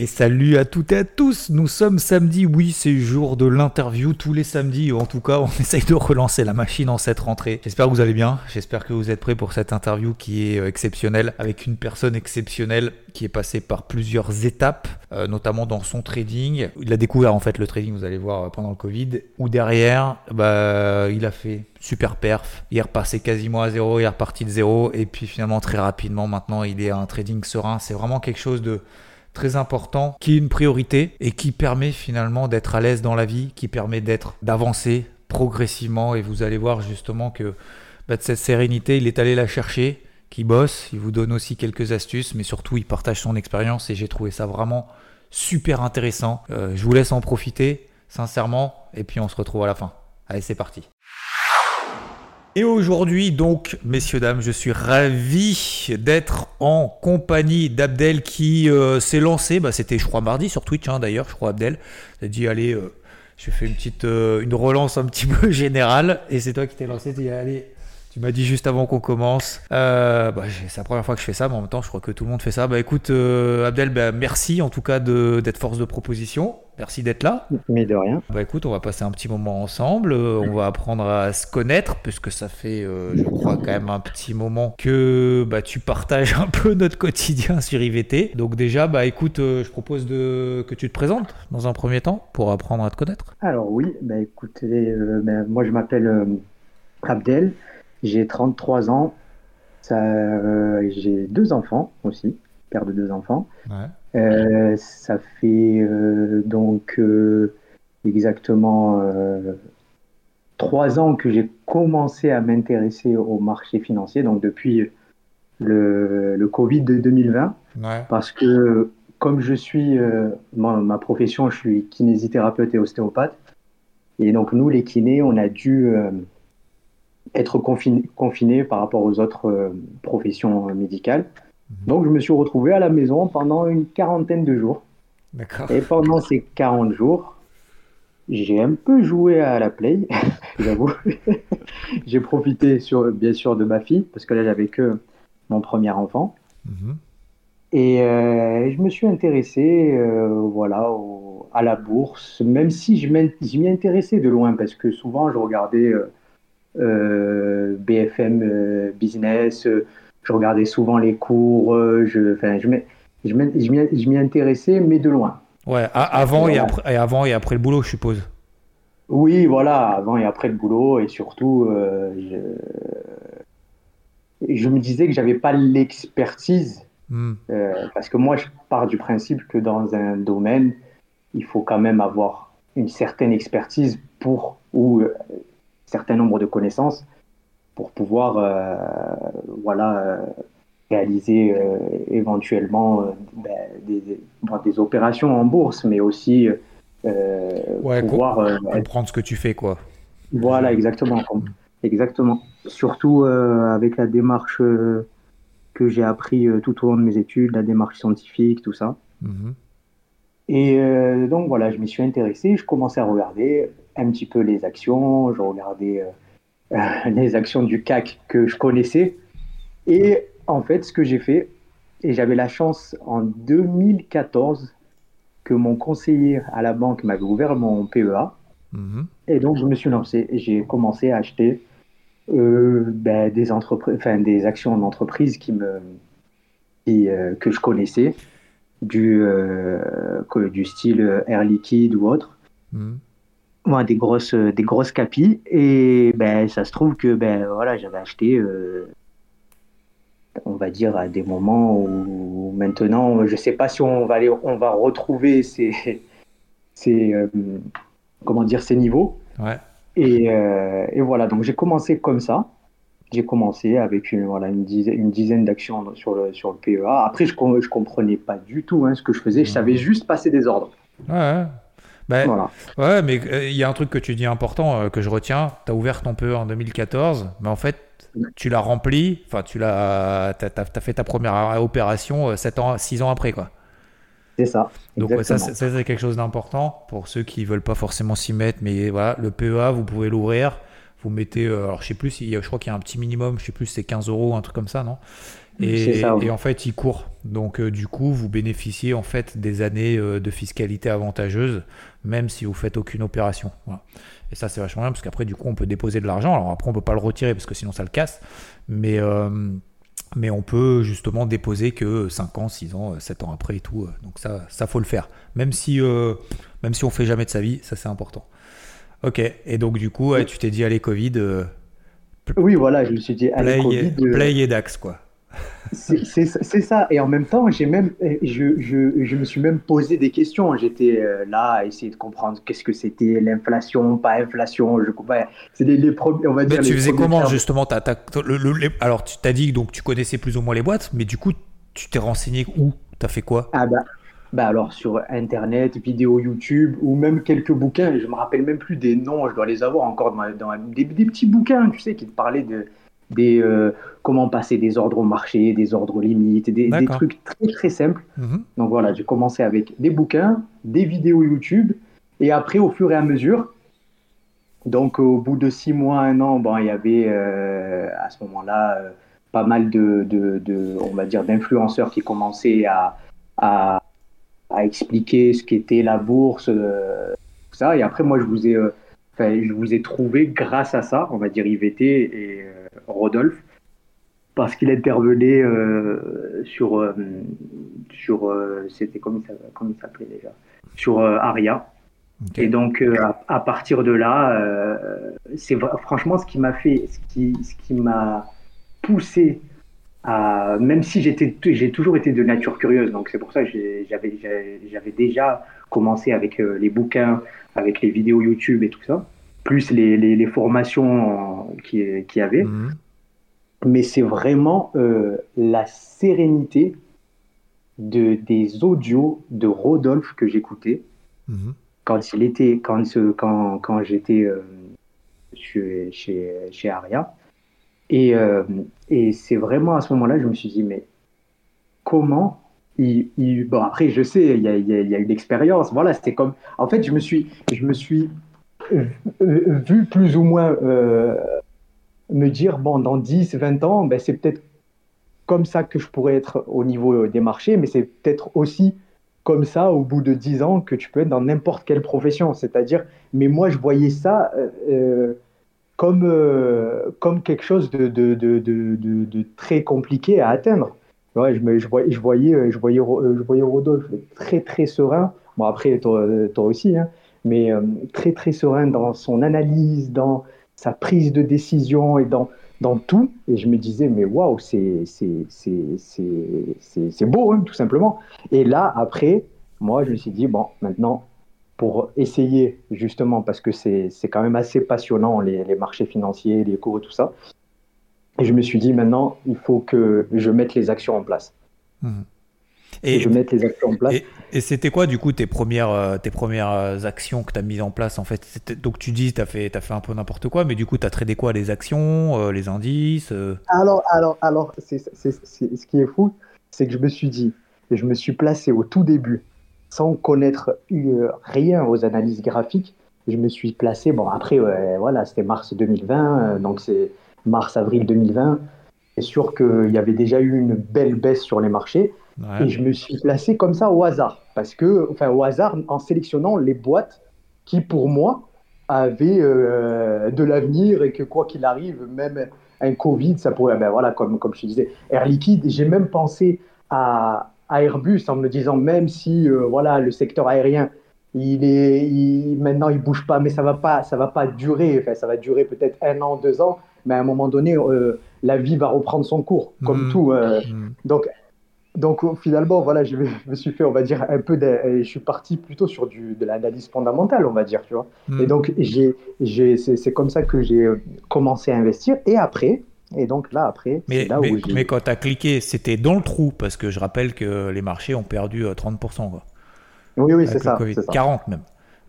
Et salut à toutes et à tous, nous sommes samedi, oui c'est jour de l'interview tous les samedis, en tout cas on essaye de relancer la machine en cette rentrée. J'espère que vous allez bien, j'espère que vous êtes prêts pour cette interview qui est euh, exceptionnelle, avec une personne exceptionnelle qui est passée par plusieurs étapes, euh, notamment dans son trading. Il a découvert en fait le trading, vous allez voir, euh, pendant le Covid, où derrière, bah, il a fait super perf. Il est repassé quasiment à zéro, il est reparti de zéro, et puis finalement très rapidement maintenant il est un trading serein. C'est vraiment quelque chose de très important, qui est une priorité et qui permet finalement d'être à l'aise dans la vie, qui permet d'être d'avancer progressivement. Et vous allez voir justement que bah, de cette sérénité, il est allé la chercher, qui bosse, il vous donne aussi quelques astuces, mais surtout il partage son expérience et j'ai trouvé ça vraiment super intéressant. Euh, je vous laisse en profiter, sincèrement, et puis on se retrouve à la fin. Allez, c'est parti. Et aujourd'hui, donc, messieurs, dames, je suis ravi d'être en compagnie d'Abdel qui euh, s'est lancé. Bah, C'était, je crois, mardi sur Twitch, hein, d'ailleurs, je crois, Abdel. Il a dit, allez, euh, je fais une petite euh, une relance un petit peu générale. Et c'est toi qui t'es lancé. Tu allez, tu m'as dit juste avant qu'on commence. Euh, bah, c'est la première fois que je fais ça, mais en même temps, je crois que tout le monde fait ça. Bah écoute, euh, Abdel, bah, merci en tout cas d'être force de proposition. Merci d'être là. Mais de rien. Bah écoute, on va passer un petit moment ensemble. Euh, on va apprendre à se connaître, puisque ça fait, je crois, quand même un petit moment que bah, tu partages un peu notre quotidien sur IVT. Donc déjà, bah écoute, je propose de, que tu te présentes dans un premier temps pour apprendre à te connaître. Alors oui, bah écoutez, bah, moi je m'appelle Abdel. J'ai 33 ans. Euh, j'ai deux enfants aussi, père de deux enfants. Euh, ça fait euh, donc exactement trois ans que j'ai commencé à m'intéresser au marché financier, donc depuis le, le Covid de 2020. Parce que comme je suis, ma, ma, profession, je suis kinésithérapeute et ostéopathe. Et donc nous, les kinés, on a dû être confiné, confiné par rapport aux autres euh, professions euh, médicales. Donc, je me suis retrouvé à la maison pendant une quarantaine de jours. Et pendant ces 40 jours, j'ai un peu joué à la play, j'avoue. j'ai profité sur, bien sûr de ma fille, parce que là, j'avais que mon premier enfant. Mhm. Et euh, je me suis intéressé voilà, à la bourse, même si je m'y intéressais de loin, parce que souvent, je regardais euh, BFM euh, Business, euh, je regardais souvent les cours, je, je m'y intéressais, mais de loin. Ouais, avant et, après, et avant et après le boulot, je suppose. Oui, voilà, avant et après le boulot, et surtout, je... je... me disais que j'avais pas l'expertise, hmm. parce que moi, je pars du principe que dans un domaine, il faut quand même avoir une certaine expertise pour ou certain nombre de connaissances pour pouvoir euh, voilà, euh, réaliser euh, éventuellement ben, des, des, opérations en bourse, mais aussi pouvoir comprendre ce que tu fais. quoi. Voilà, exactement. Exactement. Surtout avec la démarche que j'ai appris tout au long de mes études, la démarche scientifique, tout ça. Mhm. Et donc voilà, je m'y suis intéressé, je commençais à regarder un petit peu les actions, je regardais euh, les actions du CAC que je connaissais. Et en fait, ce que j'ai fait, et j'avais la chance en 2014 que mon conseiller à la banque m'avait ouvert mon PEA. Mhm. Et donc, je me suis lancé et j'ai commencé à acheter euh, ben, des, enfin, des actions d'entreprise qui me, euh, que je connaissais, du, du style Air Liquide ou autre. Mhm des grosses, euh, des grosses capis. Et ben, ça se trouve que ben, voilà, j'avais acheté, euh, on va dire, à des moments où maintenant, je sais pas si on va, aller, on va retrouver ces, ces, euh, comment dire, ces niveaux. Ouais. Et, et, voilà, donc j'ai commencé comme ça. J'ai commencé avec une, voilà, une dizaine, une dizaine d'actions sur le, sur le PEA. Après, je ne je comprenais pas du tout hein, ce que je faisais. Je mmh. savais juste passer des ordres. Ouais, bah, ouais, mais euh, il y a un truc que tu dis important euh, que je retiens. Tu as ouvert ton PE en 2014, mais en fait, tu l'as rempli, enfin, tu l'as, as, fait ta première opération 7 euh, ans, 6 ans après, quoi. C'est ça. Donc, ça, c'est quelque chose d'important pour ceux qui veulent pas forcément s'y mettre, mais voilà, le PEA, vous pouvez l'ouvrir. Vous mettez, alors je sais plus, je crois qu'il y a un petit minimum, je sais plus, c'est 15 euros, un truc comme ça, non? Et, et, en fait, il court. Donc, du coup, vous bénéficiez en fait des années de fiscalité avantageuse, même si vous faites aucune opération. Et ça, c'est vachement bien parce qu'après, du coup, on peut déposer de l'argent. Alors après, on peut pas le retirer parce que sinon, ça le casse. Mais mais on peut justement déposer que 5 ans, 6 ans, 7 ans après et tout. Donc ça, ça faut le faire. Même si, euh, même si on fait jamais de sa vie, ça c'est important. Ok, et donc du coup, tu t'es dit, allez, Covid. Euh, oui, voilà, je me suis dit, allez, Covid. Euh, play et Dax, quoi. C'est ça. Et en même temps, j'ai même, je, je, je, me suis même posé des questions. J'étais euh, là à essayer de comprendre qu'est-ce que c'était l'inflation, pas inflation. Je C'est les, les on va dire. Mais tu faisais comment justement? Alors, tu t'as dit donc tu connaissais plus ou moins les boîtes, mais du coup, tu t'es renseigné où? T'as fait quoi? Ah bah, bah alors sur internet, vidéo YouTube ou même quelques bouquins. Je me rappelle même plus des noms. Je dois les avoir encore dans, des, des, petits bouquins, tu sais, qui te parlaient de des euh, comment passer des ordres au marché, des ordres limites, des, trucs très très simples. Mhm. Donc voilà, j'ai commencé avec des bouquins, des vidéos YouTube, et après au fur et à mesure, donc au bout de six mois, un an, bon, il y avait euh, à ce moment-là euh, pas mal de, de, on va dire, d'influenceurs qui commençaient à, à, à, expliquer ce qu'était la bourse, tout ça. Et après, moi, je vous ai, je vous ai trouvé grâce à ça, on va dire IVT et Rodolphe, parce qu'il intervenait euh, sur, euh, sur euh, c'était comme il s'appelait déjà, sur Aria. Et donc à, partir de là, c'est franchement ce qui m'a fait, ce qui, ce qui m'a poussé à, même si j'ai toujours été de nature curieuse, donc c'est pour ça que j'avais, j'avais déjà commencé avec les bouquins, avec les vidéos YouTube et tout ça plus les, les, formations qu'il qui y avait. Mhm. Mais c'est vraiment euh, la sérénité de, des audios de Rodolphe que j'écoutais mhm. quand il était quand, quand, quand j'étais euh, chez, chez, chez, Aria. Et, euh, et c'est vraiment à ce moment-là, je me suis dit, mais comment il, il... Bon, après, je sais, il y a, il y a, une expérience. Voilà, c'était comme. En fait, je me suis, je me suis vu plus ou moins euh, me dire, bon, dans 10, 20 ans, ben, c'est peut-être comme ça que je pourrais être au niveau des marchés, mais c'est peut-être aussi comme ça, au bout de 10 ans, que tu peux être dans n'importe quelle profession. C'est-à-dire, mais moi, je voyais ça euh, euh, comme, comme quelque chose de, de, de, de, très compliqué à atteindre. Ouais, je, me, je, voyais, je, voyais, je, voyais, Rodolphe très, très serein. Bon, après, toi, toi aussi, hein, mais euh, très très serein dans son analyse, dans sa prise de décision et dans, dans tout. Et je me disais, mais waouh, c'est beau, hein, tout simplement. Et là, après, moi, je me suis dit, bon, maintenant, pour essayer, justement, parce que c'est quand même assez passionnant, les, les, marchés financiers, les cours et tout ça. Et je me suis dit, maintenant, il faut que je mette les actions en place. Mmh. Et, je mette les actions en place. Et, c'était quoi, du coup, tes premières, euh, tes premières euh, actions que tu as mises en place en fait? Donc, tu dis, tu as fait, as fait un peu n'importe quoi, mais du coup, tu as tradé quoi? Les actions, euh, les indices Alors, alors, alors c'est, ce qui est fou, c'est que je me suis dit, je me suis placé au tout début, sans connaître rien aux analyses graphiques. Je me suis placé, bon, après, voilà, c'était mars 2020, donc c'est mars-avril 2020. C'est sûr qu'il y avait déjà eu une belle baisse sur les marchés. Et je me suis placé comme ça au hasard. Parce que, enfin, au hasard, en sélectionnant les boîtes qui, pour moi, avaient euh, de l'avenir et que, quoi qu'il arrive, même un Covid, ça pourrait, ben voilà, comme, comme je te disais, Air Liquide, j'ai même pensé à, à, Airbus en me disant, même si, euh, voilà, le secteur aérien, il est, il, maintenant, il bouge pas, mais ça va pas, ça va pas durer. Enfin, ça va durer peut-être un an, deux ans, mais à un moment donné, euh, la vie va reprendre son cours, comme mmh. tout. Mmh. Donc, donc finalement, voilà, je, me suis fait, on va dire, un peu, de, je suis parti plutôt sur du, de l'analyse fondamentale, on va dire, tu vois. Hmm. Et donc j'ai, j'ai, c'est, comme ça que j'ai commencé à investir. Et après, et donc là, après, mais, là mais, mais quand tu as cliqué, c'était dans le trou, parce que je rappelle que les marchés ont perdu 30%. Euh, quoi, oui, oui, c'est ça, c'est ça. 40 même,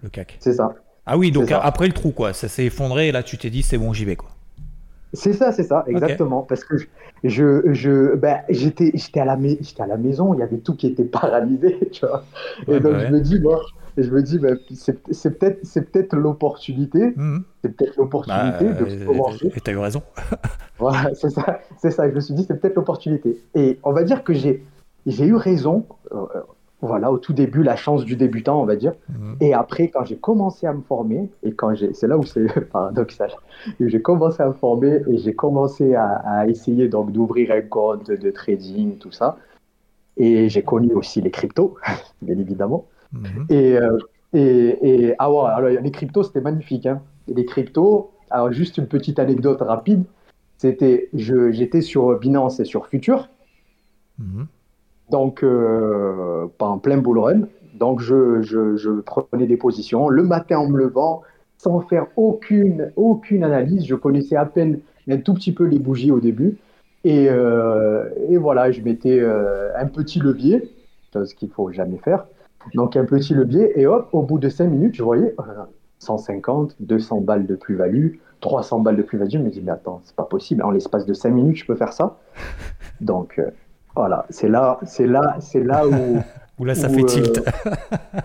le CAC. C'est ça. Ah oui, donc après le trou, quoi, ça s'est effondré, et là tu t'es dit, c'est bon, j'y vais, quoi. C'est ça, c'est ça, exactement. Parce que je, je, ben, j'étais, j'étais à la, j'étais à la maison, il y avait tout qui était paralysé, tu vois. Et donc je me dis, bon, je me dis, bah, c'est peut-être peut l'opportunité. Mhm. C'est peut-être l'opportunité bah, de commencer. Et tu as eu raison. voilà, c'est ça. C'est ça. Je me suis dit, c'est peut-être l'opportunité. Et on va dire que j'ai eu raison. Euh, voilà, au tout début, la chance du débutant, on va dire. Mhm. Et après, quand j'ai commencé à me former, et quand j'ai, c'est là où c'est paradoxal, j'ai commencé à me former et j'ai commencé à, essayer donc d'ouvrir un compte de trading, tout ça. Et j'ai connu aussi les cryptos, bien évidemment. Mhm. Et, euh, et, et, ah ouais, alors les cryptos, c'était magnifique. Hein. Les cryptos, alors juste une petite anecdote rapide, c'était, j'étais sur Binance et sur Future. Mhm donc euh, en plein bull run. Donc je, prenais des positions le matin en me levant, sans faire aucune, aucune analyse. Je connaissais à peine un tout petit peu les bougies au début. Et, euh, voilà, je mettais euh, un petit levier, ce qu'il faut jamais faire. Donc un petit levier, et hop, au bout de 5 minutes, je voyais 150, 200 balles de plus-value, 300 balles de plus-value. Je me dis, mais attends, c'est pas possible, en l'espace de 5 minutes, je peux faire ça. Donc voilà, c'est là, c'est là, c'est là où. où là, ça fait tilt. Euh,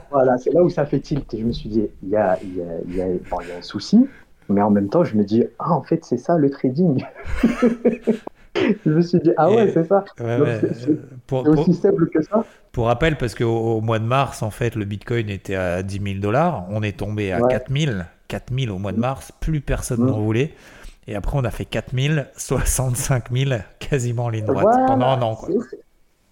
voilà, c'est là où ça fait tilt. Et je me suis dit, il y a, y, a, y, a, bon, y a un souci, mais en même temps, je me dis, ah, en fait, c'est ça le trading. je me suis dit, ah ouais, c'est ça. c'est aussi simple que ça. Pour rappel, parce qu'au mois de mars, en fait, le Bitcoin était à 10 000 dollars. On est tombé à 4 000. 4 000 au mois de mars. Plus personne n'en voulait. Et après, on a fait 4000, 65 000 quasiment en ligne droite pendant un an.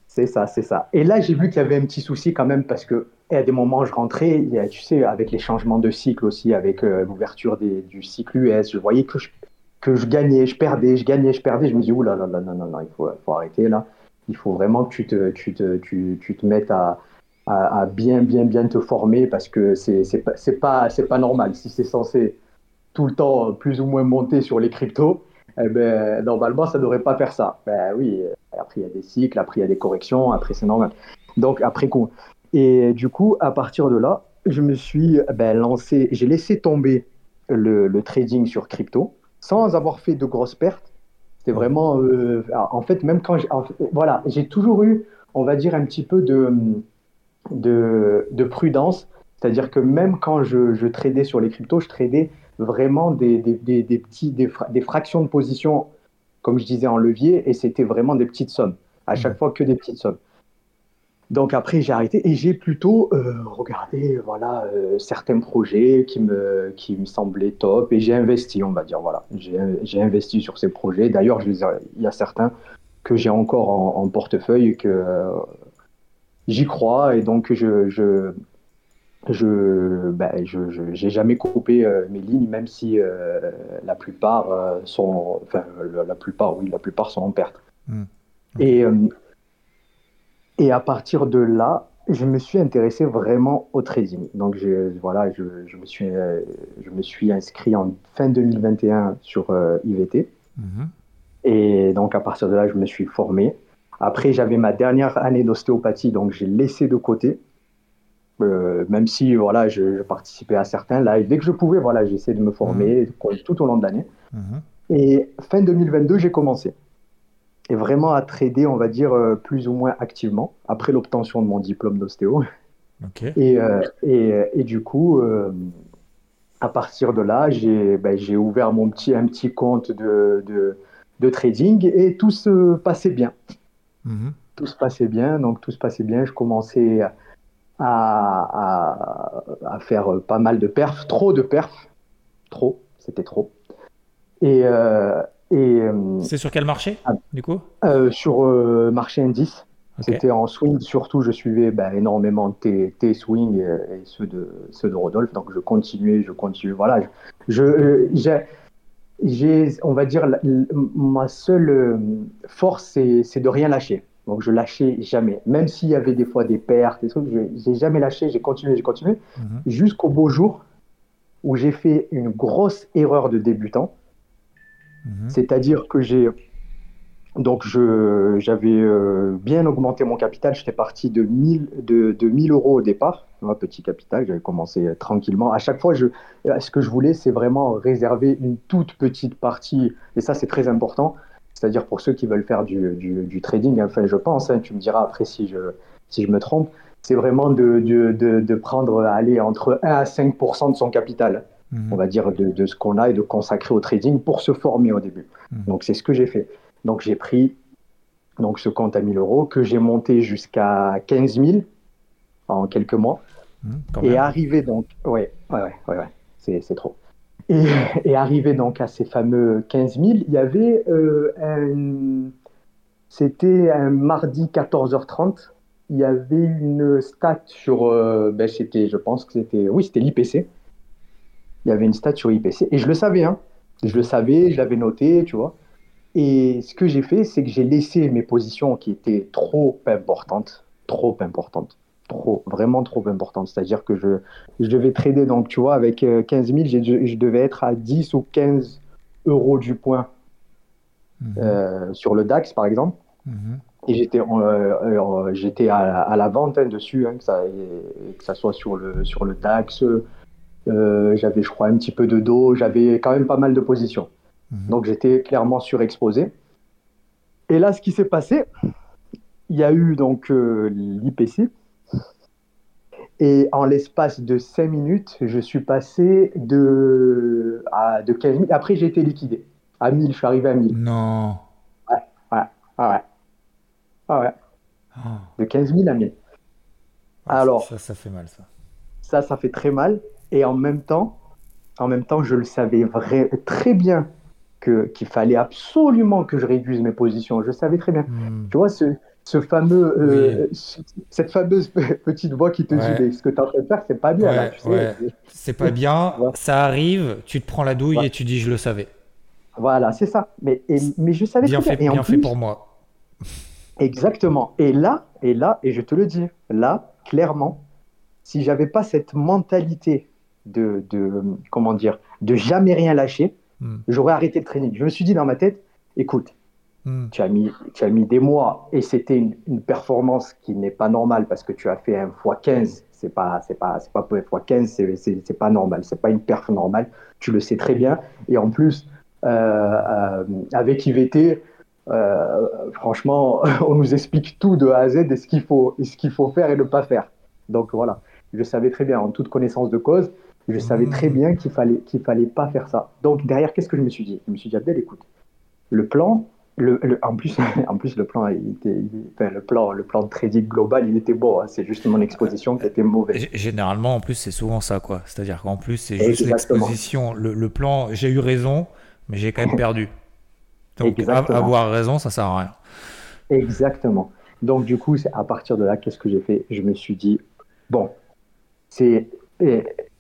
C'est ça, c'est ça. Et là, j'ai vu qu'il y avait un petit souci quand même parce que à des moments, je rentrais, tu sais, avec les changements de cycle aussi, avec euh, l'ouverture du cycle US, je voyais que je, que je gagnais, je perdais, je gagnais, je perdais. Je me dis, ouh là là là, non, non, non, il faut, faut arrêter là. Il faut vraiment que tu te, tu te, tu, tu te mettes à, à, bien, bien, bien te former parce que c'est pas, pas, pas normal. Si c'est censé tout le temps plus ou moins monté sur les cryptos, eh ben, normalement, ça ne devrait pas faire ça. Ben oui, après, il y a des cycles, après, il y a des corrections, après, c'est normal. Donc, après coup. Et du coup, à partir de là, je me suis ben, lancé, j'ai laissé tomber le, trading sur crypto sans avoir fait de grosses pertes. C'était vraiment, euh, en fait, même quand, voilà, j'ai toujours eu, on va dire, un petit peu de, de, de prudence. C'est-à-dire que même quand je, je tradais sur les cryptos, je tradais vraiment des, des, des, petits, des, fractions de position, comme je disais, en levier, et c'était vraiment des petites sommes. À chaque mmh. fois, que des petites sommes. Donc après, j'ai arrêté et j'ai plutôt euh, regardé voilà, euh, certains projets qui me, qui me semblaient top et j'ai investi, on va dire. Voilà. J'ai investi sur ces projets. D'ailleurs, il y a certains que j'ai encore en, portefeuille que euh, j'y crois et donc je, je, je ben, je j'ai jamais coupé euh, mes lignes même si euh, la plupart euh, sont enfin la plupart oui la plupart sont en perte. Hmm. et et à partir de là je me suis intéressé vraiment au trading. Donc je, voilà je, je, me suis je me suis inscrit en fin 2021 sur IVT hmm. et donc à partir de là je me suis formé. Après j'avais ma dernière année d'ostéopathie donc j'ai laissé de côté euh, même si voilà, je, participais à certains lives. Dès que je pouvais, voilà, j'essayais de me former mhm. tout au long de l'année. Mhm. Et fin 2022, j'ai commencé. Et vraiment à trader, on va dire, euh, plus ou moins activement, après l'obtention de mon diplôme d'ostéo. Et, euh, et, et, du coup, à partir de là, j'ai ben, ouvert mon petit, un petit compte de, de, de, trading et tout se passait bien. Mhm. Tout se passait bien, donc tout se passait bien. Je commençais à, à, faire pas mal de perfs, trop de perfs, trop, c'était trop. Et, euh, et euh, c'est sur quel marché ah, du coup? Euh, Sur marché indice. C'était en swing, surtout je suivais bah, énormément T, T swing et, ceux, de, ceux de Rodolphe, donc je continuais, je continuais. Voilà, je, j'ai, on va dire, ma seule force, c'est de rien lâcher. Donc je lâchais jamais, même s'il y avait des fois des pertes, des trucs, je n'ai jamais lâché, j'ai continué, j'ai continué, mhm. jusqu'au beau jour où j'ai fait une grosse erreur de débutant. Mhm. C'est-à-dire que j'ai donc j'avais euh, bien augmenté mon capital, j'étais parti de 1000 de, de 1000 euros au départ, un petit capital, j'avais commencé tranquillement. À chaque fois, je, ce que je voulais, c'est vraiment réserver une toute petite partie, et ça c'est très important c'est-à-dire pour ceux qui veulent faire du, trading, enfin je pense, hein, tu me diras après si je, si je me trompe, c'est vraiment de, de, de, prendre aller entre 1 à 5% de son capital, mhm. on va dire, de, ce qu'on a et de consacrer au trading pour se former au début. Mhm. Donc, c'est ce que j'ai fait. Donc, j'ai pris donc, ce compte à 1000 euros que j'ai monté jusqu'à 15 000 en quelques mois. Mhm, et arrivé donc, ouais, ouais, ouais, ouais, c'est trop. Et, arrivé donc à ces fameux 15 000, il y avait euh, un. C'était un mardi 14h30 il y avait une stat sur, euh, ben c'était, je pense que c'était, oui, c'était l'IPC. Il y avait une stat sur IPC et je le savais, hein. Je le savais, je l'avais noté, tu vois. Et ce que j'ai fait, c'est que j'ai laissé mes positions qui étaient trop importantes, trop importantes, trop, vraiment trop importantes. C'est-à-dire que je, je devais trader, donc tu vois, avec 15 euh, 000, je devais être à 10 ou 15 euros du point mhm. euh, sur le DAX, par exemple. Mhm. Et j'étais euh, euh, j'étais à, à, la vente hein, dessus, hein, que, ça, que ça soit sur le, sur le DAX. Euh, j'avais, je crois, un petit peu de dos. J'avais quand même pas mal de positions. Mhm. Donc j'étais clairement surexposé. Et là, ce qui s'est passé, il y a eu donc l'IPC. Et en l'espace de 5 minutes, je suis passé de, à, de 15 000. Après, j'ai été liquidé. À 1000, je suis arrivé à 1000. Non. Ouais, ouais, ouais. Ah ouais. Ah. De 15 000 à 1000. Ah, Alors. Ça, ça fait mal, ça. Ça, ça fait très mal. Et en même temps, en même temps, je le savais vrai, très bien qu'il fallait absolument que je réduise mes positions. Je savais très bien. Hmm. Tu vois, ce, ce fameux, euh, cette fameuse petite voix qui te dit ce que tu es en train de faire, c'est pas bien. c'est pas bien, ça arrive, tu te prends la douille et tu dis je le savais. Voilà, c'est ça. Mais, mais je savais bien bien. bien fait pour moi. Exactement. Et là, et là, et je te le dis, là, clairement, si j'avais pas cette mentalité de, de, comment dire, de jamais rien lâcher, hmm. j'aurais arrêté le training. Je me suis dit dans ma tête, écoute, hmm. tu, as mis, tu as mis des mois et c'était une, performance qui n'est pas normale parce que tu as fait un x15. C'est pas, c'est pas, c'est pas pour x15, c'est, pas normal. C'est pas une perf normale. Tu le sais très bien. Et en plus, euh, euh, avec IVT, euh, franchement, on nous explique tout de A à Z et ce qu'il faut, et ce qu'il faut faire et ne pas faire. Donc voilà, je savais très bien, en toute connaissance de cause, je savais très bien qu'il fallait qu'il fallait pas faire ça. Donc derrière, qu'est-ce que je me suis dit? Je me suis dit, Abdel, écoute, le plan, le, en plus, en plus le plan, il était, enfin, le plan, le plan de trading global, il était beau. Hein. c'est juste mon exposition qui était mauvaise. Généralement, en plus, c'est souvent ça, quoi. C'est-à-dire qu'en plus, c'est juste l'exposition. Le, le plan, j'ai eu raison, mais j'ai quand même perdu. Donc avoir raison, ça sert à rien. Exactement. Donc du coup, à partir de là, qu'est-ce que j'ai fait? Je me suis dit, bon, c'est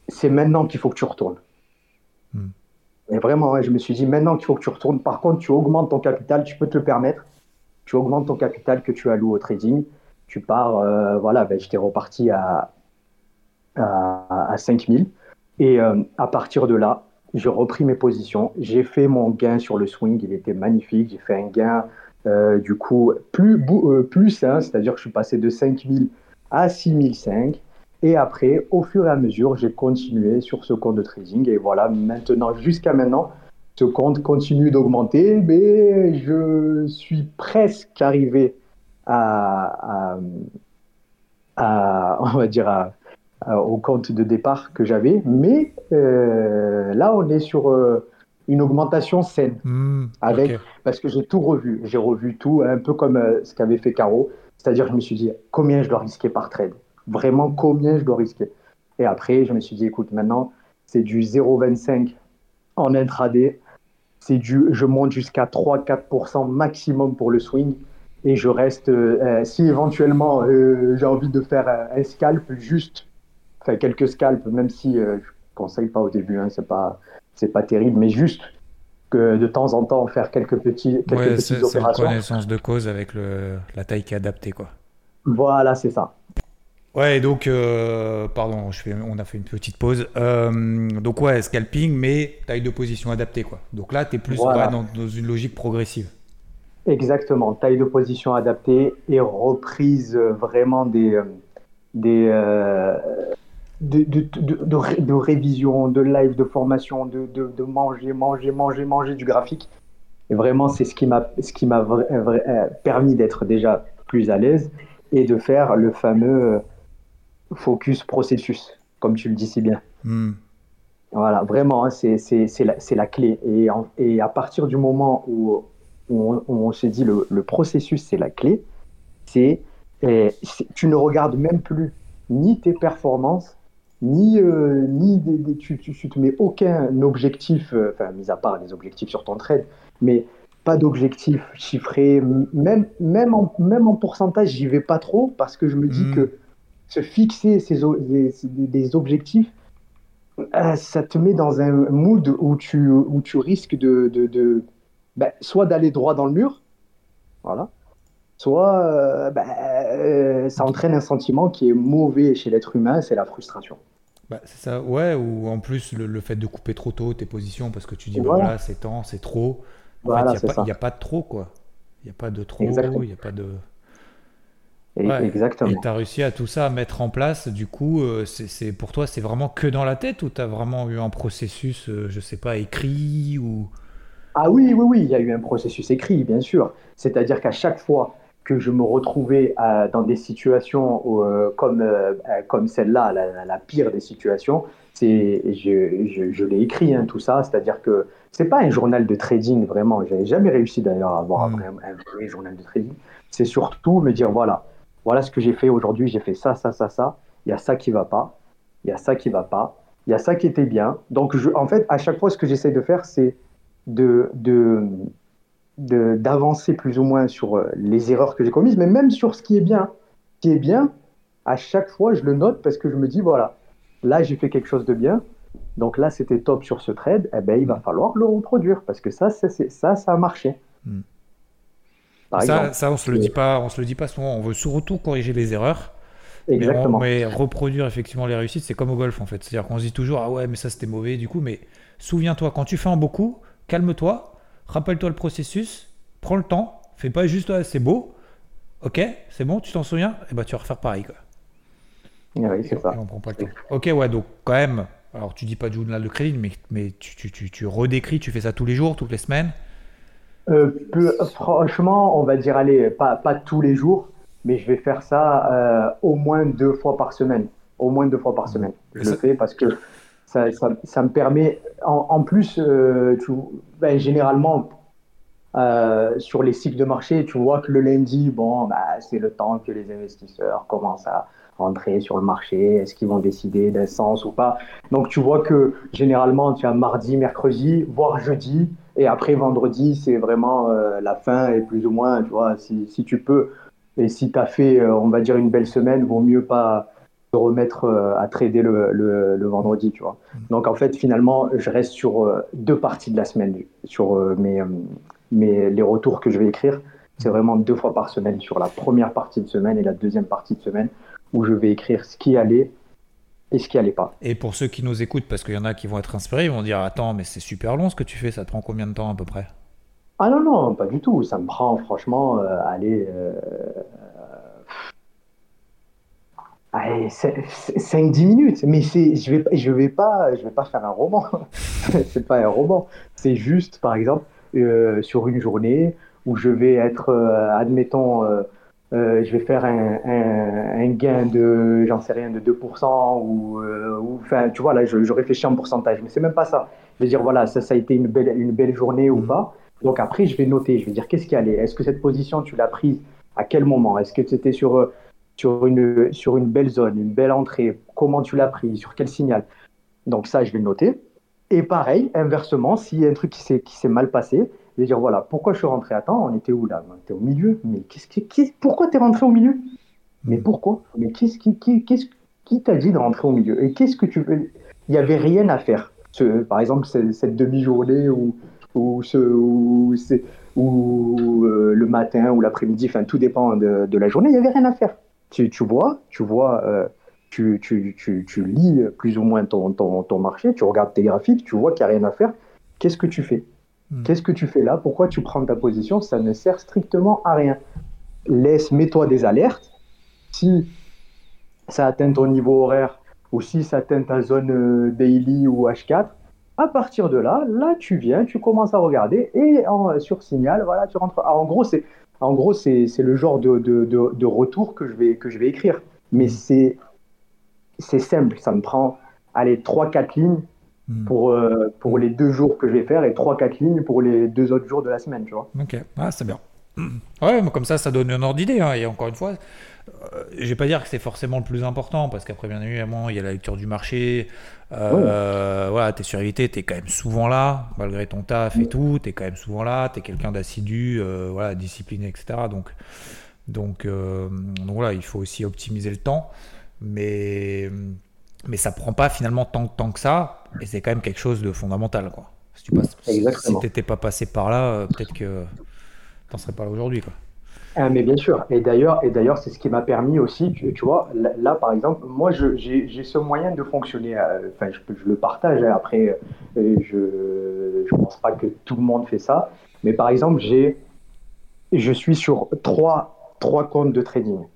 c'est maintenant qu'il faut que tu retournes. Hmm. Et vraiment, je me suis dit, maintenant qu'il faut que tu retournes. Par contre, tu augmentes ton capital, tu peux te le permettre. Tu augmentes ton capital que tu alloues au trading. Tu pars, euh, voilà, ben, j'étais reparti à, à, à 5000. Et euh, à partir de là, j'ai repris mes positions, j'ai fait mon gain sur le swing, il était magnifique, j'ai fait un gain euh, du coup plus, euh, plus hein, c'est-à-dire que je suis passé de 5000 à 6005. Et après, au fur et à mesure, j'ai continué sur ce compte de trading. Et voilà, maintenant, jusqu'à maintenant, ce compte continue d'augmenter, mais je suis presque arrivé à, à on va dire, à, euh, au compte de départ que j'avais. Mais euh, là, on est sur euh, une augmentation saine. Hmm, avec, Parce que j'ai tout revu. J'ai revu tout, un peu comme ce qu'avait fait Caro. C'est-à-dire, je me suis dit, combien je dois risquer par trade? Vraiment, combien je dois risquer Et après, je me suis dit, écoute, maintenant, c'est du 0,25 en intraday. C'est du, je monte jusqu'à 3-4% maximum pour le swing. Et je reste, si éventuellement j'ai envie de faire un scalp, juste enfin, quelques scalps, même si euh, je conseille pas au début, hein, c'est pas c'est pas terrible, mais juste que de temps en temps faire quelques petits quelques ouais, petites opérations. C'est connaissance de cause avec le, la taille qui est adaptée, quoi. Voilà, c'est ça. Ouais, donc, euh, pardon, je fais, on a fait une petite pause. Euh, donc, ouais, scalping, mais taille de position adaptée, quoi. Donc là, tu es plus dans, dans, une logique progressive. Exactement, taille de position adaptée et reprise vraiment des, des, de, de, de, révision, de live, de formation, de, manger, manger, manger, manger du graphique. Et vraiment, c'est ce qui m'a euh, permis d'être déjà plus à l'aise et de faire le fameux focus processus, comme tu le dis si bien. Hmm. Voilà, vraiment, hein, c'est la, la, clé. Et, et, à partir du moment où, on, se dit le, le processus, c'est la clé, c'est tu ne regardes même plus ni tes performances, ni, euh, ni des, tu, tu, te mets aucun objectif, euh, enfin, mis à part les objectifs sur ton trade, mais pas d'objectif chiffré, même, même, en, même en pourcentage, j'y vais pas trop parce que je me dis hmm. que se fixer des, objectifs, euh, ça te met dans un mood où tu, où tu risques de, de, de ben, soit d'aller droit dans le mur, voilà, soit euh, ben, euh, ça entraîne un sentiment qui est mauvais chez l'être humain, c'est la frustration. Bah, c'est ça, ouais, ou en plus le, fait de couper trop tôt tes positions parce que tu dis, voilà, c'est temps, c'est trop. En fait, il n'y a, pas de trop, quoi. Il n'y a pas de trop, il n'y a pas de. Exactement. Et tu as réussi à tout ça à mettre en place. Du coup, euh, c'est pour toi, c'est vraiment que dans la tête ou tu as vraiment eu un processus, je sais pas, écrit ou? Ah oui, oui, oui, il y a eu un processus écrit, bien sûr. C'est-à-dire qu'à chaque fois que je me retrouvais euh, dans des situations euh, comme, euh, comme celle-là, la, pire des situations, c'est, je, je, l'ai écrit, hein, tout ça. C'est-à-dire que c'est pas un journal de trading, vraiment. J'avais jamais réussi d'ailleurs à avoir mm. un, vrai journal de trading. C'est surtout me dire voilà, voilà ce que j'ai fait aujourd'hui, j'ai fait ça, ça, ça, ça. Il y a ça qui va pas, il y a ça qui va pas, il y a ça qui était bien. Donc, en fait, à chaque fois, ce que j'essaye de faire, c'est de, d'avancer plus ou moins sur euh, les erreurs que j'ai commises, mais même sur ce qui est bien. Ce qui est bien, à chaque fois, je le note parce que je me dis, voilà, là, j'ai fait quelque chose de bien. Donc là, c'était top sur ce trade. Eh ben, il va falloir le reproduire parce que ça, ça, ça, ça a marché. Mm. Ça, ça, on se le dit pas, on se le dit pas souvent. On veut surtout corriger les erreurs. Exactement. Mais, reproduire effectivement les réussites, c'est comme au golf en fait. C'est-à-dire qu'on se dit toujours, ah ouais, mais ça c'était mauvais du coup. Mais souviens-toi, quand tu fais un beaucoup, calme-toi, rappelle-toi le processus, prends le temps, fais pas juste c'est beau, ok, c'est bon, tu t'en souviens, et bah tu vas refaire pareil quoi. Oui, c'est ça. on prend pas le temps. Ok, ouais, donc quand même, alors tu dis pas du journal de crédit, mais, mais tu, tu, tu, tu, redécris, tu fais ça tous les jours, toutes les semaines euh, Franchement, on va dire, allez, pas, pas tous les jours, mais je vais faire ça euh, au moins deux fois par semaine. Au moins deux fois par semaine. Je le fais parce que ça, ça, me permet, en, plus, euh, ben, généralement, euh, sur les cycles de marché, tu vois que le lundi, bon, bah, c'est le temps que les investisseurs commencent à rentrer sur le marché, est-ce qu'ils vont décider d'un sens ou pas. Donc tu vois que généralement, tu as mardi, mercredi, voire jeudi, et après vendredi, c'est vraiment euh, la fin, et plus ou moins, tu vois, si, si tu peux, et si tu as fait, on va dire, une belle semaine, vaut mieux pas remettre euh, à trader le, le, vendredi, tu vois. Mm. Donc en fait, finalement, je reste sur euh, deux parties de la semaine, sur euh, mes, mes, les retours que je vais écrire. C'est mm. vraiment deux fois par semaine sur la première partie de semaine et la deuxième partie de semaine où je vais écrire ce qui allait et ce qui allait pas. Et pour ceux qui nous écoutent, parce qu'il y en a qui vont être inspirés, ils vont dire Attends, mais c'est super long ce que tu fais, ça te prend combien de temps à peu près? Ah non, non, pas du tout. Ça me prend franchement, aller 5-10 minutes, mais je vais, je vais pas, je vais pas faire un roman. c'est pas un roman. C'est juste, par exemple, euh, sur une journée où je vais être, euh, admettons, euh, je vais faire un, un, gain de, j'en sais rien, de 2% ou, enfin, tu vois, là, je, réfléchis en pourcentage, mais c'est même pas ça. Je vais dire, voilà, ça, ça a été une belle, une belle journée ou mmh. pas. Donc après, je vais noter, je vais dire, qu'est-ce qui allait? Est-ce que cette position, tu l'as prise à quel moment? Est-ce que c'était sur sur une, sur une belle zone, une belle entrée, comment tu l'as pris, sur quel signal? Donc ça, je vais le noter. Et pareil, inversement, s'il y a un truc qui s'est mal passé, dire, voilà, pourquoi je suis rentré à temps? On était où là? On était au milieu? Mais qu'est-ce qui, pourquoi tu es rentré au milieu? Mais pourquoi? Mais qu'est-ce qui, qui, qu'est-ce, qui t'a dit de rentrer au milieu? Et qu'est-ce que tu veux? Il n'y avait rien à faire. Ce, par exemple, cette, demi-journée ou, ou, ce, ou, ou euh, le matin ou l'après-midi, enfin tout dépend de, de la journée, il n'y avait rien à faire. Tu, vois, tu vois, euh, tu, tu, tu, lis plus ou moins ton, ton, ton, marché, tu regardes tes graphiques, tu vois qu'il n'y a rien à faire. Qu'est-ce que tu fais? Hmm. Qu'est-ce que tu fais là? Pourquoi tu prends ta position? Ça ne sert strictement à rien. Laisse, mets-toi des alertes. Si ça atteint ton niveau horaire ou si ça atteint ta zone euh, daily ou H4, à partir de là, là tu viens, tu commences à regarder et en, sur signal, voilà, tu rentres. en gros, c'est en gros, c'est le genre de, de, de, retour que je, vais, que je vais écrire. Mais mm. c'est c'est simple, ça me prend, allez, 3-4 lignes hmm. pour, euh, pour les deux jours que je vais faire et 3-4 lignes pour les deux autres jours de la semaine, tu vois. Ok, ah, c'est bien. Ouais, mais comme ça, ça donne un ordre d'idée. Hein. Et encore une fois, euh, je vais pas dire que c'est forcément le plus important, parce qu'après, bien évidemment, il y a la lecture du marché. Euh, Voilà, tu es sur tu es quand même souvent là, malgré ton taf et tout. Tu es quand même souvent là, tu es quelqu'un d'assidu, euh, voilà, discipliné, etc. Donc, donc, euh, donc, voilà, il faut aussi optimiser le temps. Mais, mais ça prend pas finalement tant, tant que ça. Et c'est quand même quelque chose de fondamental. Quoi. Si tu passes, si t'étais pas passé par là, euh, peut-être que t'en serais pas là aujourd'hui. Quoi. Ah, mais bien sûr. Et d'ailleurs, et d'ailleurs, c'est ce qui m'a permis aussi, tu, vois, là, par exemple, moi, j'ai ce moyen de fonctionner. Euh, enfin, je, je, le partage. Hein. après, euh, je ne pense pas que tout le monde fait ça. Mais par exemple, j'ai, je suis sur trois, trois comptes de trading.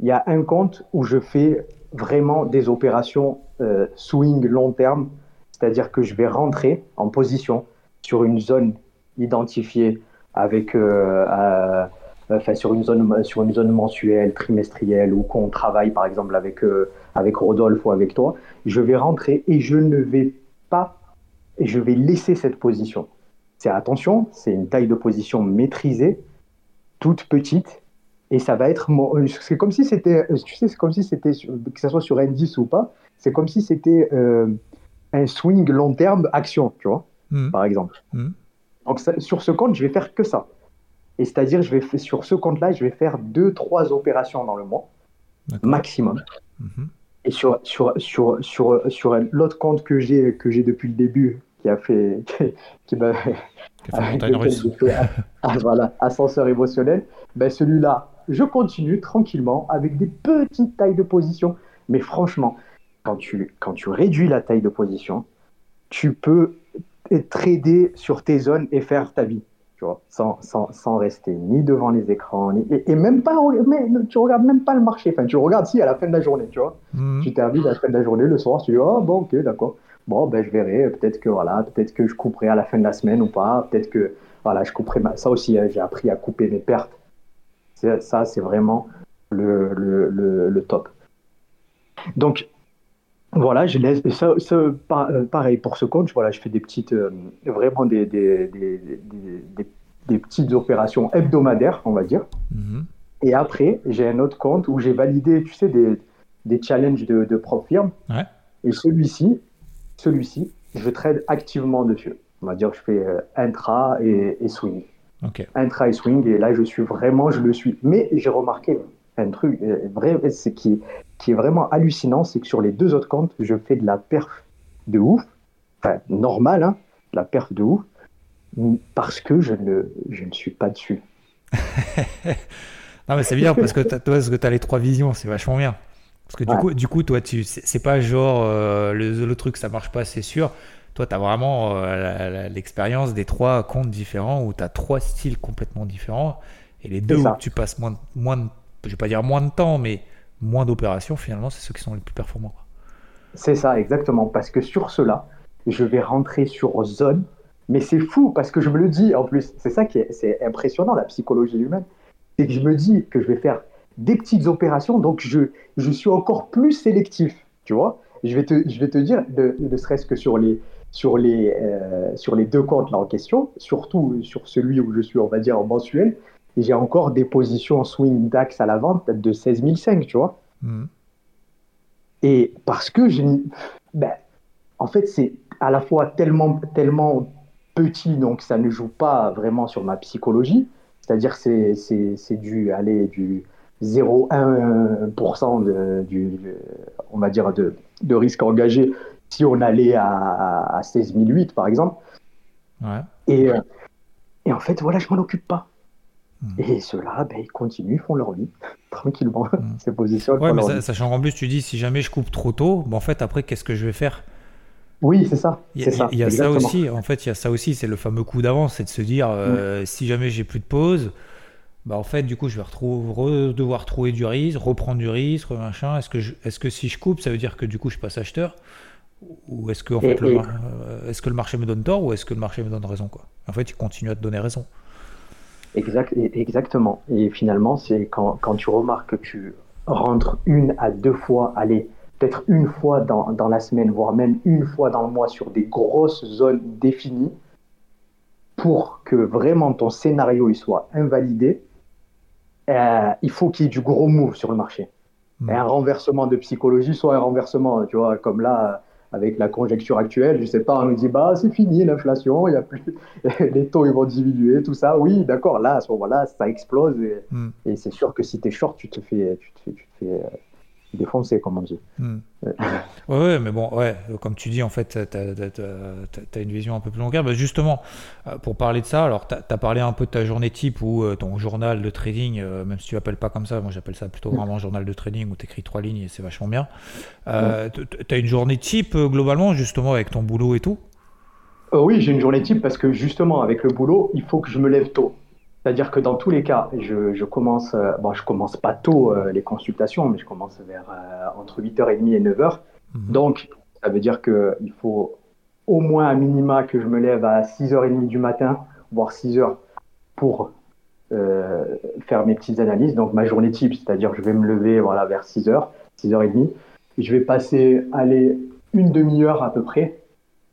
Il y a un compte où je fais vraiment des opérations euh, swing long terme, c'est-à-dire que je vais rentrer en position sur une zone identifiée avec enfin, sur, une zone, sur une zone mensuelle, trimestrielle, ou qu'on travaille par exemple avec, euh, avec Rodolphe ou avec toi, je vais rentrer et je ne vais pas, je vais laisser cette position. C'est attention, c'est une taille de position maîtrisée, toute petite, et ça va être, c'est comme si c'était, tu sais, c'est comme si c'était, que ce soit sur indice ou pas, c'est comme si c'était euh, un swing long terme action, tu vois, mmh. par exemple. Mmh. Donc sur ce compte, je vais faire que ça. Et c'est-à-dire, je vais sur ce compte-là, je vais faire deux, trois opérations dans le mois, maximum. Mhm. Et sur, sur, sur, sur, sur l'autre compte que j'ai, que j'ai depuis le début, qui a fait, qui, m'a, ah, voilà, ascenseur émotionnel, ben celui-là, je continue tranquillement avec des petites tailles de position. Mais franchement, quand tu, quand tu réduis la taille de position, tu peux trader sur tes zones et faire ta vie tu vois, sans, sans, sans, rester ni devant les écrans, ni, et, même pas, mais, tu regardes même pas le marché, enfin, tu regardes si à la fin de la journée, tu vois. Mhm. Tu t'habilles à la fin de la journée, le soir, tu dis, oh bon, ok, d'accord. Bon, ben, je verrai, peut-être que, voilà, peut-être que je couperai à la fin de la semaine ou pas, peut-être que, voilà, je couperai ma... Ça aussi, hein, j'ai appris à couper mes pertes. Ça, c'est vraiment le, le, le, top. Donc, voilà, je laisse ça, ça euh, pareil pour ce compte. Voilà, je fais des petites, euh, vraiment des, des, des, des, petites opérations hebdomadaires, on va dire. Mhm. Et après, j'ai un autre compte où j'ai validé, tu sais, des, des challenges de, de propre firme. Et celui-ci, celui-ci, je trade activement dessus. On va dire, je fais euh, intra et, swing. Intra et swing, et là, je suis vraiment, je le suis. Mais j'ai remarqué un truc vrai, c'est qui qui est vraiment hallucinant, c'est que sur les deux autres comptes, je fais de la perf de ouf, enfin normal, hein, de la perf de ouf, parce que je ne, je ne suis pas dessus. non mais c'est bien parce que tu as les trois visions, c'est vachement bien. Parce que du, coup, du coup, toi, tu, c'est pas genre euh, le, le, truc ça marche pas, c'est sûr. Toi, tu as vraiment euh, l'expérience des trois comptes différents où tu as trois styles complètement différents. Et les deux où tu passes moins, moins je vais pas dire moins de temps, mais moins d'opérations, finalement, c'est ceux qui sont les plus performants. C'est ça, exactement. Parce que sur cela, je vais rentrer sur zone. Mais c'est fou parce que je me le dis en plus. C'est ça qui est, c'est impressionnant, la psychologie humaine. C'est que je me dis que je vais faire des petites opérations, donc je, je suis encore plus sélectif. Tu vois je vais, te, je vais te dire, de, ne serait-ce que sur les, sur, les, euh, sur les deux comptes là en question, surtout sur celui où je suis, on va dire, en mensuel, j'ai encore des positions en swing DAX à la vente de 16 tu vois. Hmm. Et parce que j'ai. Ben, en fait, c'est à la fois tellement, tellement petit, donc ça ne joue pas vraiment sur ma psychologie. C'est-à-dire que c'est du, allez, du 0,1% de, du, on va dire, de, de, risque engagé si on allait à, à 16 par exemple. Ouais. Et, euh, et en fait, voilà, je m'en occupe pas. Hmm. Et ceux-là, ben, ils continuent, ils font leur vie, tranquillement, mmh. ces positions. Ouais, mais sachant en plus, tu dis, si jamais je coupe trop tôt, ben, en fait, après, qu'est-ce que je vais faire? Oui, c'est ça. Il y, y, a ça aussi, en fait, il y a ça aussi, c'est le fameux coup d'avance, c'est de se dire, euh, hmm. si jamais j'ai plus de pause, bah en fait, du coup, je vais retrouver, devoir trouver du risque, reprendre du risque, machin. Est-ce que, est que si je coupe, ça veut dire que du coup, je passe acheteur Ou est-ce que, en fait, le, euh, est-ce que le marché me donne tort ou est-ce que le marché me donne raison quoi? En fait, il continue à te donner raison. Exact, exactement. Et finalement, c'est quand, quand, tu remarques que tu rentres une à deux fois, allez, peut-être une fois dans, dans, la semaine, voire même une fois dans le mois sur des grosses zones définies pour que vraiment ton scénario il soit invalidé. Euh, il faut qu'il y ait du gros move sur le marché. Hmm. un renversement de psychologie, soit un renversement, tu vois, comme là, avec la conjecture actuelle, je sais pas, on nous dit, bah, c'est fini l'inflation, il y a plus, les taux ils vont disuer, tout ça. Oui, d'accord, là, à ce moment-là, ça explose. Et, hmm. et c'est sûr que si tu es short, tu te fais, tu te fais, tu te fais euh, défoncé, comme on dit. Hmm. ouais, mais bon, ouais, comme tu dis, en fait, tu as, une vision un peu plus longue. Bah, justement, euh, pour parler de ça, alors tu as, parlé un peu de ta journée type ou euh, ton journal de trading, euh, même si tu l'appelles pas comme ça, moi j'appelle ça plutôt vraiment journal de trading où tu écris trois lignes et c'est vachement bien. tu as une journée type globalement, justement, avec ton boulot et tout? Oui, j'ai une journée type parce que justement, avec le boulot, il faut que je me lève tôt. C'est-à-dire que dans tous les cas, je, je commence, euh, bon, je commence pas tôt euh, les consultations, mais je commence vers euh, entre 8h30 et 9h. Mhm. Donc, ça veut dire qu'il faut au moins un minima que je me lève à 6h30 du matin, voire 6h, pour faire mes petites analyses. Donc, ma journée type, c'est-à-dire que je vais me lever voilà, vers 6h, 6h30. Et je vais passer, aller une demi-heure à peu près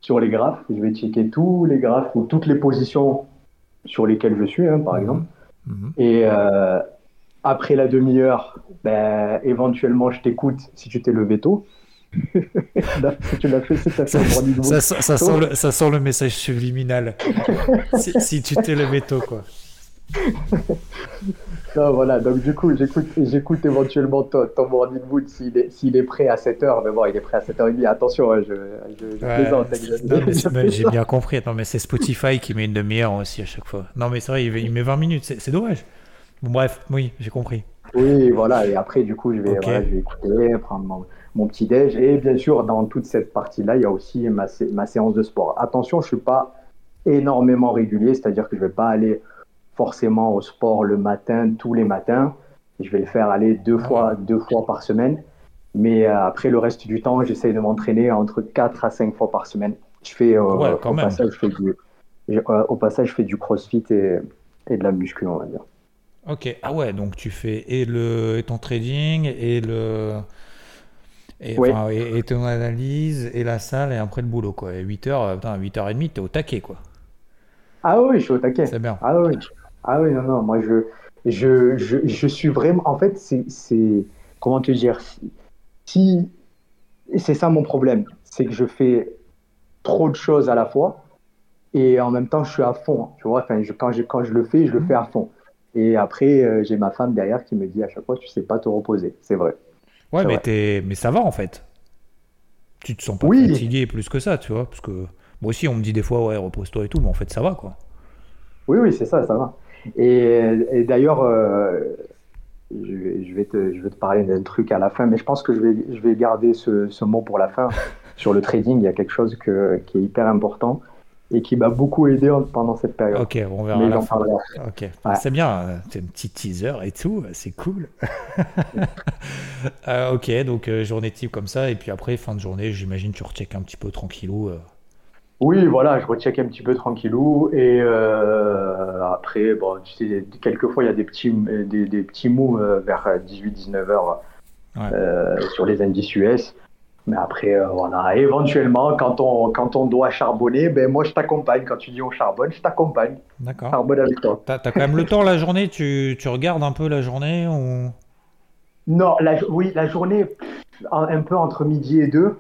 sur les graphes. Je vais checker tous les graphes ou toutes les positions sur lesquels je suis, hein, par mhm. exemple. Mhm. Et euh, après la demi-heure, ben, éventuellement, je t'écoute si tu t'es levé tôt. tu l'as fait, c'est ça, ça, ça, sent le, ça sent le message subliminal. si, si, tu t'es levé tôt, quoi. voilà, donc du coup, j'écoute éventuellement ton, ton morning mood s'il est, est, prêt à 7h. Mais bon, il est prêt à 7h30. Attention, hein, je, je, plaisante. J'ai bien compris. Non, mais c'est Spotify qui met une demi-heure aussi à chaque fois. Non, mais c'est vrai, il met 20 minutes. C'est dommage. Bon, bref, oui, j'ai compris. Oui, voilà. Et après, du coup, je vais, je vais écouter, prendre mon, petit déj. Et bien sûr, dans toute cette partie-là, il y a aussi ma, ma séance de sport. Attention, je ne suis pas énormément régulier, c'est-à-dire que je ne vais pas aller forcément au sport le matin, tous les matins. Je vais le faire aller deux fois, deux fois par semaine. Mais euh, après, le reste du temps, j'essaye de m'entraîner entre 4 à 5 fois par semaine. Je fais, euh, au, Passage, je fais du, euh, au passage, je fais du crossfit et, et, de la muscu, on va dire. Ok, ah ouais, donc tu fais et, le, et ton trading et le. Et, et, ton analyse et la salle et après le boulot quoi. 8h, 8h30, t'es au taquet quoi. Ah oui, je suis au taquet. C'est bien. Ah oui. Ah oui, non, non, moi je, je, je, je suis vraiment. En fait, c'est. Comment te dire Si. C'est ça mon problème, c'est que je fais trop de choses à la fois et en même temps je suis à fond. Tu vois, enfin, je, quand, je, quand je le fais, je le fais à fond. Et après, euh, j'ai ma femme derrière qui me dit à chaque fois, tu sais pas te reposer. C'est vrai. Ouais, mais, es... mais ça va en fait. Tu te sens pas fatigué plus que ça, tu vois. Parce que moi aussi, on me dit des fois, ouais, repose-toi et tout, mais en fait, ça va quoi. Oui, oui, c'est ça, ça va. Et, d'ailleurs, euh, je, vais te, je vais te parler d'un truc à la fin, mais je pense que je vais, je vais garder ce, ce mot pour la fin. Sur le trading, il y a quelque chose que, qui est hyper important et qui m'a beaucoup aidé pendant cette période. Ok, on verra Mais. Ok, c'est bien, c'est un petit teaser et tout, c'est cool. Euh, ok, donc euh, journée type comme ça, et puis après, fin de journée, j'imagine tu recheck un petit peu tranquillou. Oui, voilà, je recheck un petit peu tranquillou. Et euh, après, bon, tu sais, quelquefois, il y a des petits, des, des petits moves euh, vers 18-19 heures euh, sur les indices US. Mais après, euh, voilà, éventuellement, quand on, quand on doit charbonner, ben moi, je t'accompagne. Quand tu dis on charbonne, je t'accompagne. D'accord. Charbonne avec toi. T'as as quand même le temps la journée? Tu, tu, regardes un peu la journée ou... Non, la, oui, la journée, un peu entre midi et deux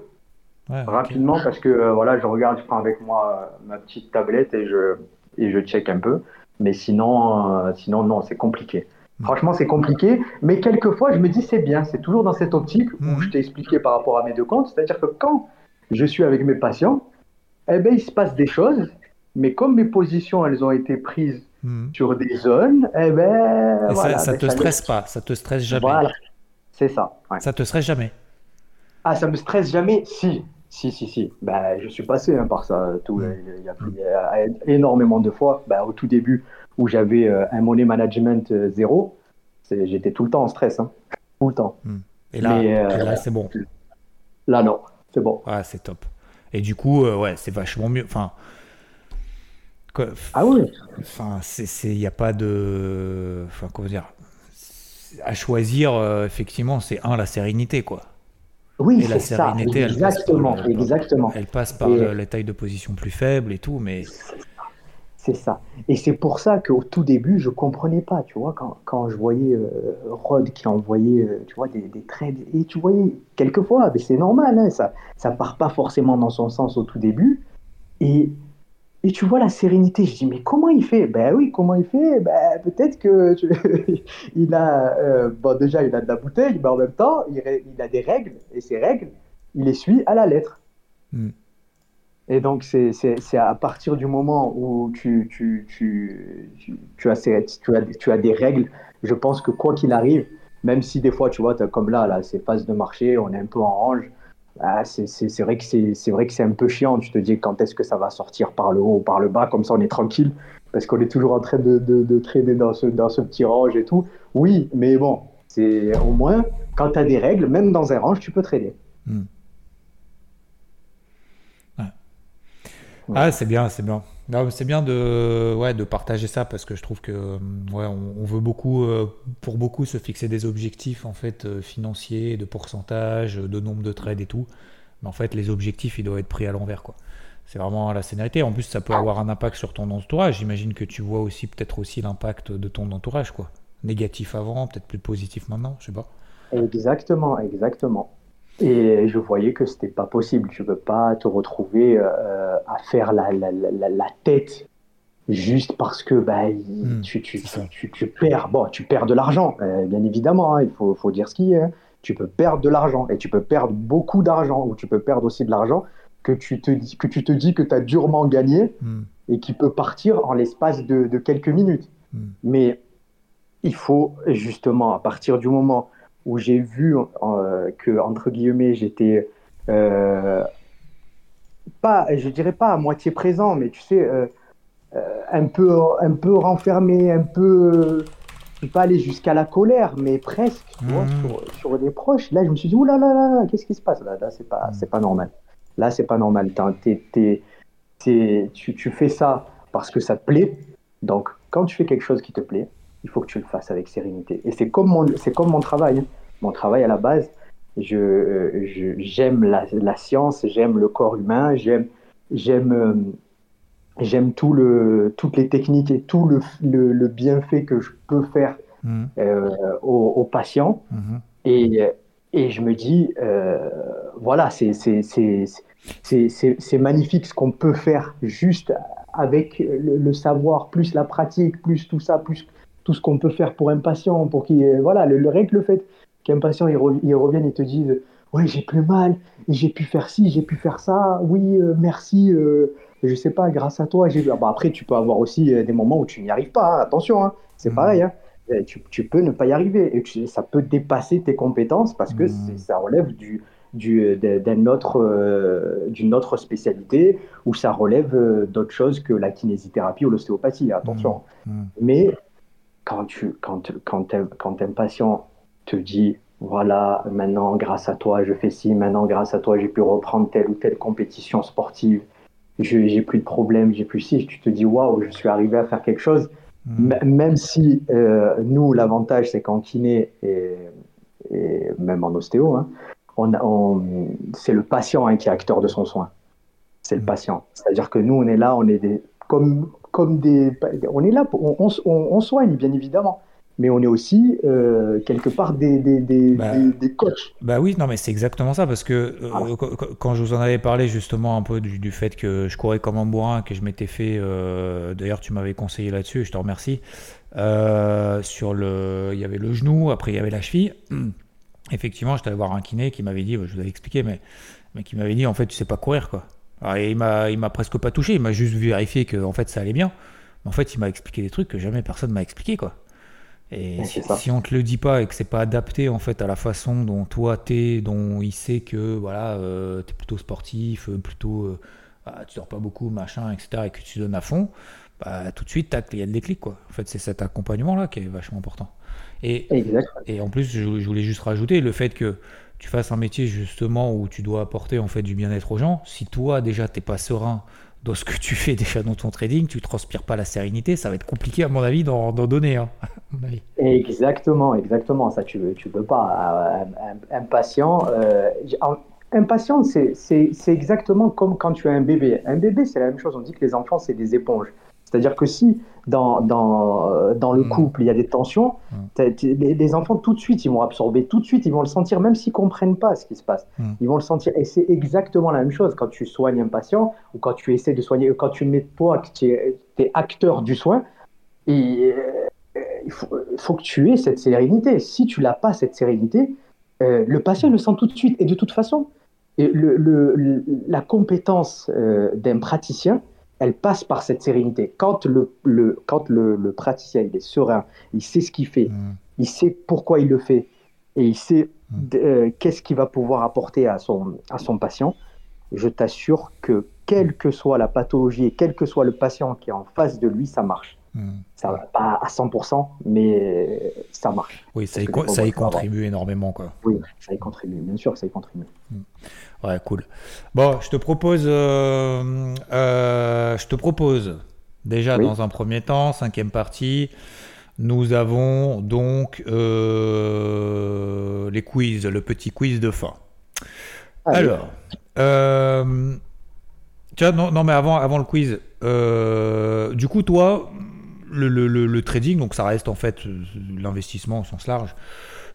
rapidement parce que euh, voilà, je regarde, je prends avec moi euh, ma petite tablette et je, et je check un peu. Mais sinon, euh, sinon non, c'est compliqué. Mm. Franchement, c'est compliqué, mais quelquefois, je me dis c'est bien. C'est toujours dans cette optique où mm. je t'ai expliqué par rapport à mes deux comptes. C'est-à-dire que quand je suis avec mes patients, eh ben, il se passe des choses, mais comme mes positions, elles ont été prises mm. sur des zones, eh ben, voilà, ça, ne ben, te stresse pas, ça te stresse jamais. Voilà, c'est ça. Ça te stresse jamais. Ah, ça me stresse jamais Si, si, si, si. Bah, je suis passé hein, par ça. Tout, mm. il, y a, énormément de fois. Bah, au tout début, où j'avais euh, un money management euh, zéro, j'étais tout le temps en stress. Hein. Tout le temps. Mm. Et là, euh, là c'est bon. Là, non. C'est bon. Ouais, c'est top. Et du coup, ouais, c'est vachement mieux. Enfin. ah oui. Enfin, il n'y a pas de. Enfin, comment dire. À choisir, effectivement, c'est un, la sérénité, quoi. Oui, et la sérénité, exactement, elle passe par, exactement. Elle passe par les tailles de position plus faibles et tout, mais c'est ça. Et c'est pour ça qu'au tout début, je comprenais pas, tu vois, quand, quand je voyais euh, Rod qui envoyait, euh, tu vois, des, des, trades, et tu voyais, quelquefois, mais c'est normal, hein, ça, ça part pas forcément dans son sens au tout début, et, et tu vois la sérénité, je dis, mais comment il fait? Ben oui, comment il fait? Ben peut-être que il a, euh, bon déjà, il a de la bouteille, mais en même temps, il, il, a des règles, et ces règles, il les suit à la lettre. Hmm. Et donc, c'est à partir du moment où tu, tu, tu, tu, as, ces, tu, as, tu as des règles, je pense que quoi qu'il arrive, même si des fois, tu vois, comme là, là ces phases de marché, on est un peu en range, ah, c'est vrai que c'est vrai que c'est un peu chiant. Tu te dis quand est-ce que ça va sortir par le haut ou par le bas, comme ça on est tranquille, parce qu'on est toujours en train de, de, de, traîner dans ce, dans ce petit range et tout. Oui, mais bon, c'est au moins, quand tu as des règles, même dans un range, tu peux trader. Hmm. Ah, c'est bien, c'est bien. C'est bien de, ouais, de partager ça parce que je trouve que ouais, on, veut beaucoup, euh, pour beaucoup, se fixer des objectifs en fait euh, financiers, de pourcentage, de nombre de trades et tout. Mais en fait, les objectifs, ils doivent être pris à l'envers, quoi. C'est vraiment la scénarité. En plus, ça peut avoir un impact sur ton entourage. J'imagine que tu vois aussi peut-être aussi l'impact de ton entourage, quoi. Négatif avant, peut-être plus positif maintenant, je sais pas. Exactement, exactement. Et je voyais que c'était pas possible. Tu peux pas te retrouver euh, à faire la, la, la, la, tête juste parce que bah, hmm, tu, tu, tu, tu, perds. Bon, tu perds de l'argent, euh, bien évidemment. Hein, il faut, faut, dire ce qui est. Hein. Tu peux perdre de l'argent et tu peux perdre beaucoup d'argent ou tu peux perdre aussi de l'argent que tu te dis que tu te dis que as durement gagné hmm. et qui peut partir en l'espace de, de, quelques minutes. Hmm. Mais il faut justement à partir du moment où j'ai vu euh, que, entre guillemets, j'étais euh, pas, je dirais pas à moitié présent, mais tu sais, euh, un, peu, un peu renfermé, un peu. Je ne pas aller jusqu'à la colère, mais presque, tu vois, mmh. sur, des proches. Là, je me suis dit, oulala, là, là, qu'est-ce qui se passe? Là Là, c'est pas, mmh. c'est pas normal. Là, c'est pas normal. tu, tu fais ça parce que ça te plaît. Donc, quand tu fais quelque chose qui te plaît, il faut que tu le fasses avec sérénité. Et c'est comme mon, c'est comme mon travail. Mon travail à la base, je, j'aime la, la, science, j'aime le corps humain, j'aime, j'aime, euh, j'aime tout le, toutes les techniques et tout le, le, bienfait que je peux faire mmh. euh, aux, patients. Mmh. Et, et je me dis, euh, voilà, c'est, c'est, c'est, c'est, magnifique ce qu'on peut faire juste avec le, savoir, plus la pratique, plus tout ça, plus tout ce qu'on peut faire pour un patient, pour qui, voilà, le, le, le fait qu'un patient, ils, reviennent et te disent Ouais, j'ai plus mal, j'ai pu faire ci, j'ai pu faire ça, oui, euh, merci, euh, je sais pas, grâce à toi. J'ai... Bah, après, tu peux avoir aussi euh, des moments où tu n'y arrives pas, hein, attention, hein, c'est mmh. pareil. Hein. Tu, tu, peux ne pas y arriver et ça peut dépasser tes compétences parce que mmh. ça relève du, du, d'un autre, d'une autre spécialité ou ça relève d'autres choses que la kinésithérapie ou l'ostéopathie, attention. Mmh. Mais quand, tu, quand, quand, quand un patient te dit voilà, maintenant grâce à toi je fais ci, maintenant grâce à toi j'ai pu reprendre telle ou telle compétition sportive, j'ai plus de problème, j'ai plus ci, tu te dis waouh, je suis arrivé à faire quelque chose. Hmm. Même si euh, nous, l'avantage c'est qu'en kiné et, et, même en ostéo, hein, on, c'est le patient hein, qui est acteur de son soin. C'est le hmm. patient. C'est-à-dire que nous, on est là, on est des, comme, comme des, on est là, pour, on, on soigne bien évidemment mais on est aussi euh, quelque part des, des, des, bah, des, coachs. Bah oui, non, mais c'est exactement ça, parce que euh, quand je vous en avais parlé justement un peu du, fait que je courais comme un bourrin, que je m'étais fait, euh, d'ailleurs tu m'avais conseillé là-dessus, je te remercie, sur le, il y avait le genou, après il y avait la cheville. Effectivement, j'étais allé voir un kiné qui m'avait dit, je vous avais expliqué, mais, mais qui m'avait dit en fait tu sais pas courir quoi. Alors, il m'a, il m'a presque pas touché, il m'a juste vérifié que en fait ça allait bien. Mais en fait, il m'a expliqué des trucs que jamais personne m'a expliqué quoi. Et si, on te le dit pas et que c'est pas adapté en fait à la façon dont toi t'es, dont il sait que voilà, euh, t'es plutôt sportif, euh, plutôt euh, bah, tu dors pas beaucoup, machin, etc. et que tu donnes à fond, bah, tout de suite il y a le déclic quoi. En fait, c'est cet accompagnement là qui est vachement important. Et, et en plus, je, voulais juste rajouter le fait que tu fasses un métier justement où tu dois apporter en fait du bien-être aux gens. Si toi déjà t'es pas serein dans ce que tu fais déjà dans ton trading, tu transpires pas la sérénité, ça va être compliqué à mon avis d'en donner. Hein, exactement, exactement. Ça, tu tu peux pas. impatient. Euh, impatient, c'est exactement comme quand tu as un bébé. Un bébé, c'est la même chose. On dit que les enfants, c'est des éponges. C'est-à-dire que si dans, dans, euh, dans le mm. couple il y a des tensions, mm. les, enfants tout de suite ils vont absorber, tout de suite ils vont le sentir, même s'ils comprennent pas ce qui se passe. Mm. Ils vont le sentir. Et c'est exactement la même chose quand tu soignes un patient ou quand tu essaies de soigner, quand tu mets toi, que tu es, acteur du soin, et, euh, il faut, faut, que tu aies cette sérénité. Si tu n'as pas cette sérénité, euh, le patient le sent tout de suite. Et de toute façon, le, le, la compétence d'un praticien, elle passe par cette sérénité. Quand le, le quand le, le, praticien il est serein, il sait ce qu'il fait, mm. il sait pourquoi il le fait, et il sait mm. euh, qu'est-ce qu'il va pouvoir apporter à son, à son patient, je t'assure que quelle que soit la pathologie et quel que soit le patient qui est en face de lui, ça marche. Mm. Ça va pas à 100%, mais ça marche. Oui, ça y, ça y contribue énormément. Quoi. Oui, ça y contribue, bien sûr que ça y contribue. Ouais, cool. Bon, je te propose, euh, euh, je te propose déjà dans un premier temps, cinquième partie, nous avons donc euh, les quiz, le petit quiz de fin. Alors, tiens, non, non, mais avant, avant le quiz, du coup, toi, le, le, le, trading, donc ça reste en fait l'investissement au sens large.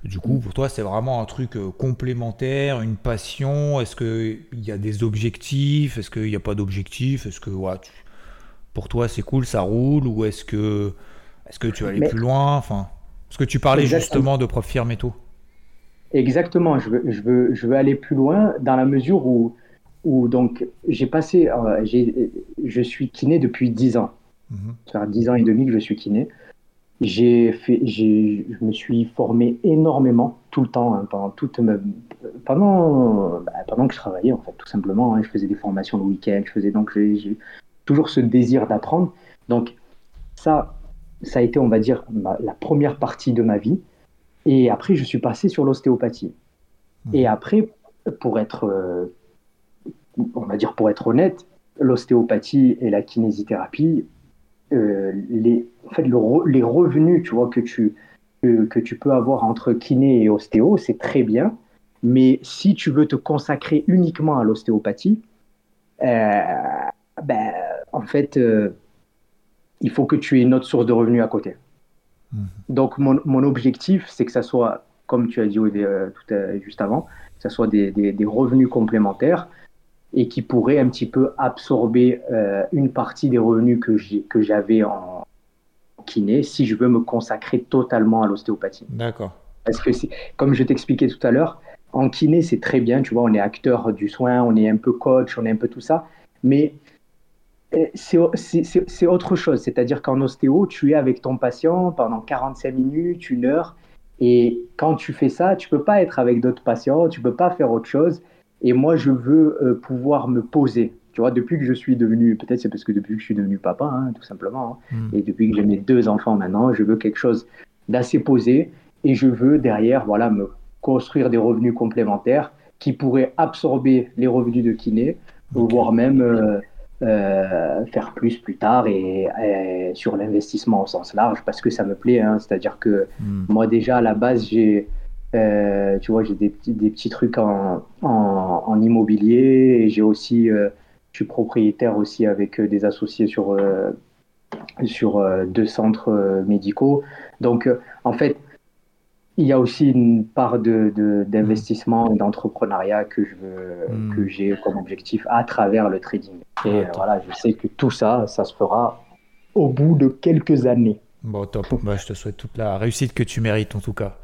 Du coup, pour toi, c'est vraiment un truc euh, complémentaire, une passion? Est-ce qu'il y a des objectifs? Est-ce qu'il n'y a pas d'objectifs? Est-ce que pour toi, c'est cool, ça roule? Ou est-ce que, est que tu vas aller plus loin? Enfin, Parce que tu parlais justement de prof firme et tout. Exactement, je veux, je, veux, je veux aller plus loin dans la mesure où, où donc j'ai passé, euh, je suis kiné depuis 10 ans. Mhm. Ça fait 10 ans et demi que je suis kiné. J'ai fait, j'ai, je me suis formé énormément tout le temps, hein, pendant toute pendant, bah, pendant que je travaillais en fait, tout simplement. Hein. je faisais des formations le week-end, je faisais donc j'ai, toujours ce désir d'apprendre. Donc ça, ça a été, on va dire, la première partie de ma vie. Et après, je suis passé sur l'ostéopathie. Mmh. Et après, pour être, euh, on va dire, pour être honnête, l'ostéopathie et la kinésithérapie, euh, les, en fait, les revenus tu vois, que, tu, que, tu peux avoir entre kiné et ostéo, c'est très bien. Mais si tu veux te consacrer uniquement à l'ostéopathie, euh, ben, en fait, euh, il faut que tu aies une autre source de revenus à côté. Mhm. Donc, mon, mon objectif, c'est que ça soit, comme tu as dit tout, juste avant, que ça soit des, des, des revenus complémentaires et qui pourrait un petit peu absorber euh, une partie des revenus que j'avais en kiné si je veux me consacrer totalement à l'ostéopathie. D'accord. Parce que, comme je t'expliquais tout à l'heure, en kiné, c'est très bien, tu vois, on est acteur du soin, on est un peu coach, on est un peu tout ça, mais euh, c'est autre chose. C'est-à-dire qu'en ostéo, tu es avec ton patient pendant 45 minutes, une heure, et quand tu fais ça, tu peux pas être avec d'autres patients, tu peux pas faire autre chose. Et moi, je veux euh, pouvoir me poser. Tu vois, depuis que je suis devenu, peut-être c'est parce que depuis que je suis devenu papa, hein, tout simplement, hein, hmm. et depuis que j'ai mes deux enfants maintenant, je veux quelque chose d'assez posé et je veux derrière, voilà, me construire des revenus complémentaires qui pourraient absorber les revenus de kiné, voire même euh, euh, faire plus plus tard et, sur l'investissement au sens large parce que ça me plaît. Hein, C'est-à-dire que hmm. moi déjà à la base j'ai euh, tu vois, j'ai des, des, petits trucs en, en, immobilier et j'ai aussi, euh, je suis propriétaire aussi avec euh, des associés sur, sur deux centres médicaux. Donc, en fait, il y a aussi une part de, d'investissement et d'entrepreneuriat que je veux, hmm. que j'ai comme objectif à travers le trading. Et voilà, je sais que tout ça, ça se fera au bout de quelques années. Bon, top. Bah, je te souhaite toute la réussite que tu mérites en tout cas.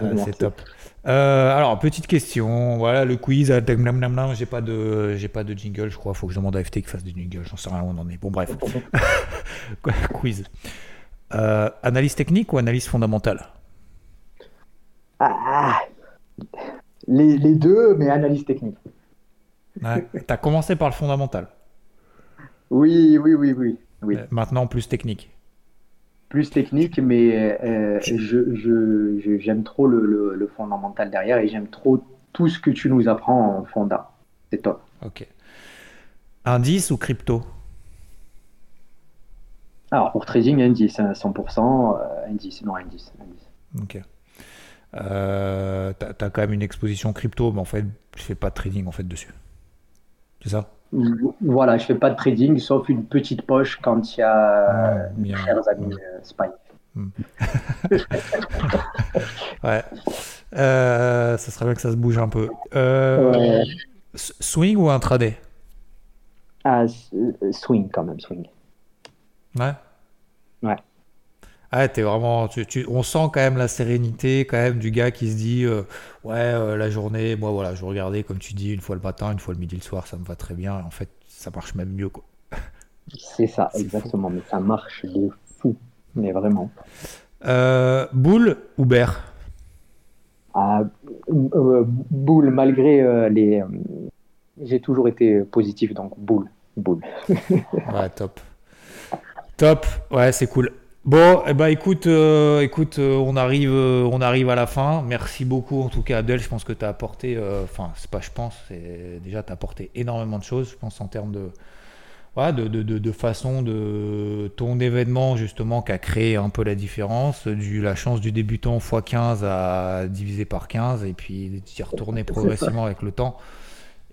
Euh, c'est top. Euh, alors, petite question. Voilà, le quiz. Euh, j'ai pas de, j'ai pas de jingle, je crois. Faut que je demande à FT qu'il fasse des jingles. J'en sais rien où on en est. Bon, bref. quiz. analyse technique ou analyse fondamentale? Ah, les, les, deux, mais analyse technique. Ouais, tu as commencé par le fondamental. Oui, oui, oui, oui. oui. Maintenant, plus technique plus technique, mais euh, je, j'aime trop le, fondamental derrière et j'aime trop tout ce que tu nous apprends en fonda. C'est top. Ok. Indice ou crypto? Alors pour trading, indice, 100%, hein, euh, indice, non indice. Ok. Euh, tu as, quand même une exposition crypto, mais en fait, je fais pas de trading en fait dessus. C'est ça? Voilà, je fais pas de trading, sauf une petite poche quand il y a mes chers amis Spy. Hmm. ouais. Euh, ça serait bien que ça se bouge un peu. Euh, swing ou intraday? Ah, Swing quand même, swing. Ouais. Ouais. Ah, t'es vraiment. Tu, on sent quand même la sérénité, quand même, du gars qui se dit euh, Ouais, la journée, moi, voilà, je regardais, comme tu dis, une fois le matin, une fois le midi, le soir, ça me va très bien. En fait, ça marche même mieux, quoi. C'est ça, exactement. Mais ça marche de fou. Mais vraiment. boule ou bear euh, boule malgré euh, les. Euh, j'ai toujours été positif, donc boule, boule. ouais, top. Top, ouais, c'est cool. Bon, eh ben, écoute, écoute on, arrive, on arrive à la fin. Merci beaucoup, en tout cas, Abdel. Je pense que tu as apporté, enfin, c'est pas je pense, c'est déjà, tu as apporté énormément de choses, je pense, en termes de, de, de, de, façon de ton événement justement qui a créé un peu la différence, du la chance du débutant x15 à diviser par 15 et puis d'y retourner progressivement avec le temps.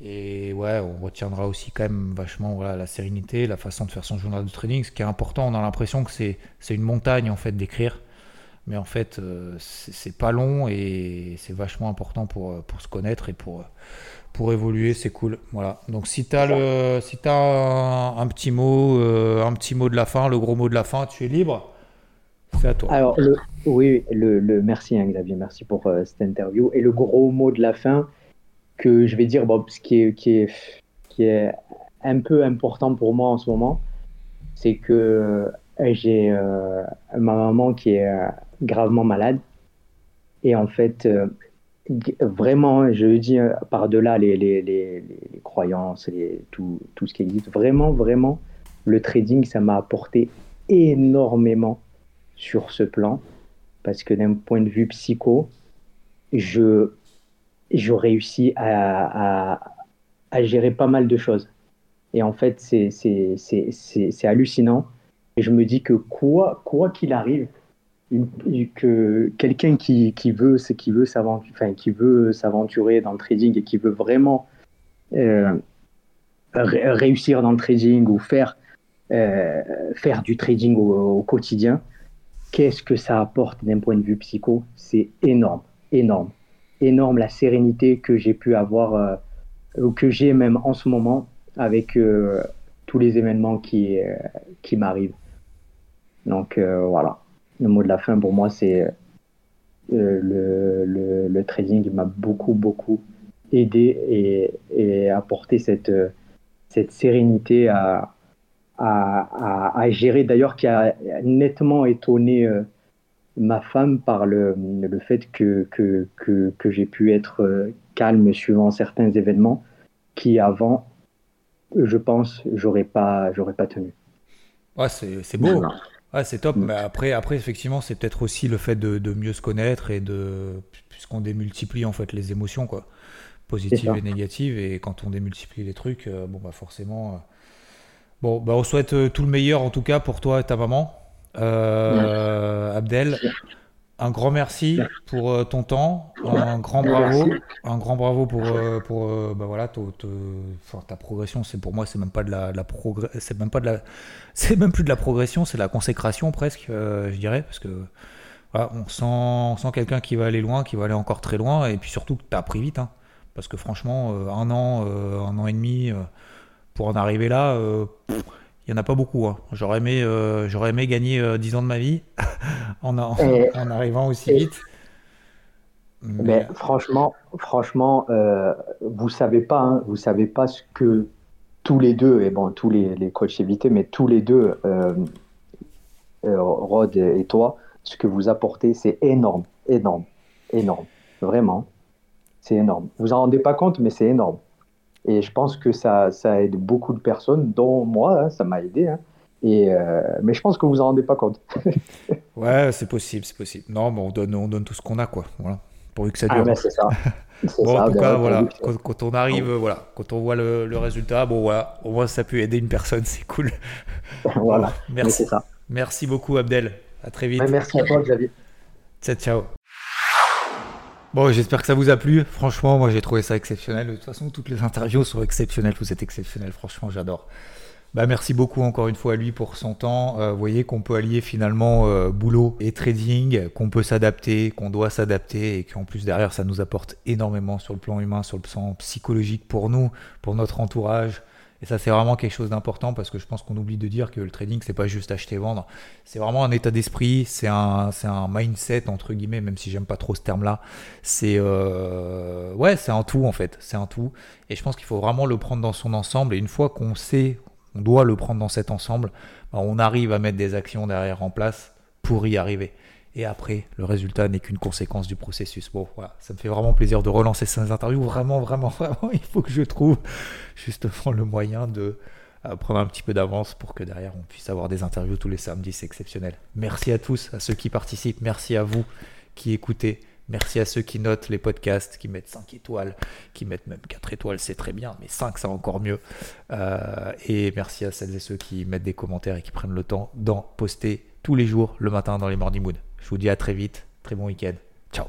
Et ouais, on retiendra aussi quand même vachement voilà, la sérénité, la façon de faire son journal de trading. Ce qui est important, on a l'impression que c'est une montagne en fait d'écrire. Mais en fait, euh, c'est pas long et c'est vachement important pour, pour se connaître et pour, pour évoluer, c'est cool. Voilà. Donc si tu as, le, si un, petit mot, euh, un petit mot de la fin, le gros mot de la fin, tu es libre. C'est à toi. Alors oui, le, merci hein, Xavier, merci pour euh, cette interview. Et le gros mot de la fin que je vais dire, bon, ce qui est, qui est, qui est un peu important pour moi en ce moment, c'est que euh, j'ai ma maman qui est gravement malade. Et en fait, vraiment, je dis euh, par-delà les, les, les, les, croyances, et tout, tout ce qui existe, vraiment, vraiment, le trading, ça m'a apporté énormément sur ce plan. Parce que d'un point de vue psycho, je, je réussis à, gérer pas mal de choses. Et en fait, c'est hallucinant. Et je me dis que quoi qu'il arrive, que quelqu'un qui, veut qui veut s'aventurer qui veut s'aventurer dans le trading et qui veut vraiment euh, réussir dans le trading ou faire euh, faire du trading au, quotidien qu'est-ce que ça apporte d'un point de vue psycho? C'est énorme énorme énorme la sérénité que j'ai pu avoir euh, ou que j'ai même en ce moment avec tous les événements qui qui m'arrivent donc voilà le mot de la fin pour moi, c'est euh, le, le, trading m'a beaucoup, beaucoup aidé et, et apporté cette, cette sérénité à, à, à, gérer. D'ailleurs, qui a nettement étonné euh, ma femme par le, le fait que, que, que, que j'ai pu être euh, calme suivant certains événements qui avant, je pense, j'aurais pas, j'aurais pas tenu. Ouais, c'est beau. Ouais, c'est top. Mm. Mais après, après, effectivement, c'est peut-être aussi le fait de, mieux se connaître et de. Puisqu'on démultiplie en fait les émotions, quoi. Positives et négatives. Et quand on démultiplie les trucs, euh, bon, bah forcément. Euh, bon, bah on souhaite euh, tout le meilleur en tout cas pour toi et ta maman. Abdel, un grand merci pour euh, ton temps, un grand bravo, un grand bravo pour euh, pour euh, bah voilà ta progression. C'est pour moi c'est même pas de la, c'est même pas de la, c'est même plus de la progression, c'est de la consécration presque, je dirais, parce que on sent on sent quelqu'un qui va aller loin, qui va aller encore très loin, et puis surtout que tu as appris vite, hein. parce que franchement un an, un an et demi pour en arriver là il n'y en a pas beaucoup. Hein. J'aurais aimé, euh, j'aurais aimé gagner euh, 10 ans de ma vie en, en, arrivant aussi vite. Mais, franchement, franchement, euh, vous savez pas, hein, vous savez pas ce que tous les deux, et bon, tous les, les coachs évités, mais tous les deux, euh, Rod et toi, ce que vous apportez, c'est énorme, énorme, énorme, vraiment, c'est énorme. Vous en rendez pas compte, mais c'est énorme. Et je pense que ça, ça aide beaucoup de personnes, dont moi, hein, ça m'a aidé. Hein. Et euh, mais je pense que vous vous en rendez pas compte. ouais, c'est possible, c'est possible. Non, mais on donne, on donne tout ce qu'on a, quoi. Voilà. Pourvu que ça ah, dure. Ah, c'est ça. Bon, en tout cas, voilà, quand, on arrive, voilà, quand on voit le, résultat, bon, voilà, au moins ça peut aider une personne, c'est cool. voilà, merci. Ça. Merci beaucoup, Abdel. À très vite. merci à toi, Xavier. Ciao, ciao. Bon, j'espère que ça vous a plu. Franchement, moi j'ai trouvé ça exceptionnel. De toute façon, toutes les interviews sont exceptionnelles. Vous êtes exceptionnel. Franchement, j'adore. Bah, merci beaucoup encore une fois à lui pour son temps. Euh, vous voyez qu'on peut allier finalement euh, boulot et trading, qu'on peut s'adapter, qu'on doit s'adapter et qu'en plus derrière ça nous apporte énormément sur le plan humain, sur le plan psychologique pour nous, pour notre entourage. Et ça c'est vraiment quelque chose d'important parce que je pense qu'on oublie de dire que le trading c'est pas juste acheter et vendre, c'est vraiment un état d'esprit, c'est un, c'est un mindset entre guillemets, même si j'aime pas trop ce terme-là. C'est euh, ouais, c'est un tout en fait, c'est un tout. Et je pense qu'il faut vraiment le prendre dans son ensemble. Et une fois qu'on sait on doit le prendre dans cet ensemble, bah, on arrive à mettre des actions derrière en place pour y arriver. Et après, le résultat n'est qu'une conséquence du processus. Bon, voilà, ça me fait vraiment plaisir de relancer ces interviews. Vraiment, vraiment, vraiment, il faut que je trouve justement le moyen de euh, prendre un petit peu d'avance pour que derrière on puisse avoir des interviews tous les samedis. C'est exceptionnel. Merci à tous, à ceux qui participent. Merci à vous qui écoutez. Merci à ceux qui notent les podcasts, qui mettent 5 étoiles, qui mettent même 4 étoiles, c'est très bien, mais 5 c'est encore mieux. Euh, et merci à celles et ceux qui mettent des commentaires et qui prennent le temps d'en poster tous les jours le matin dans les Morning Mood. Je vous dis à très vite, très bon week-end. Ciao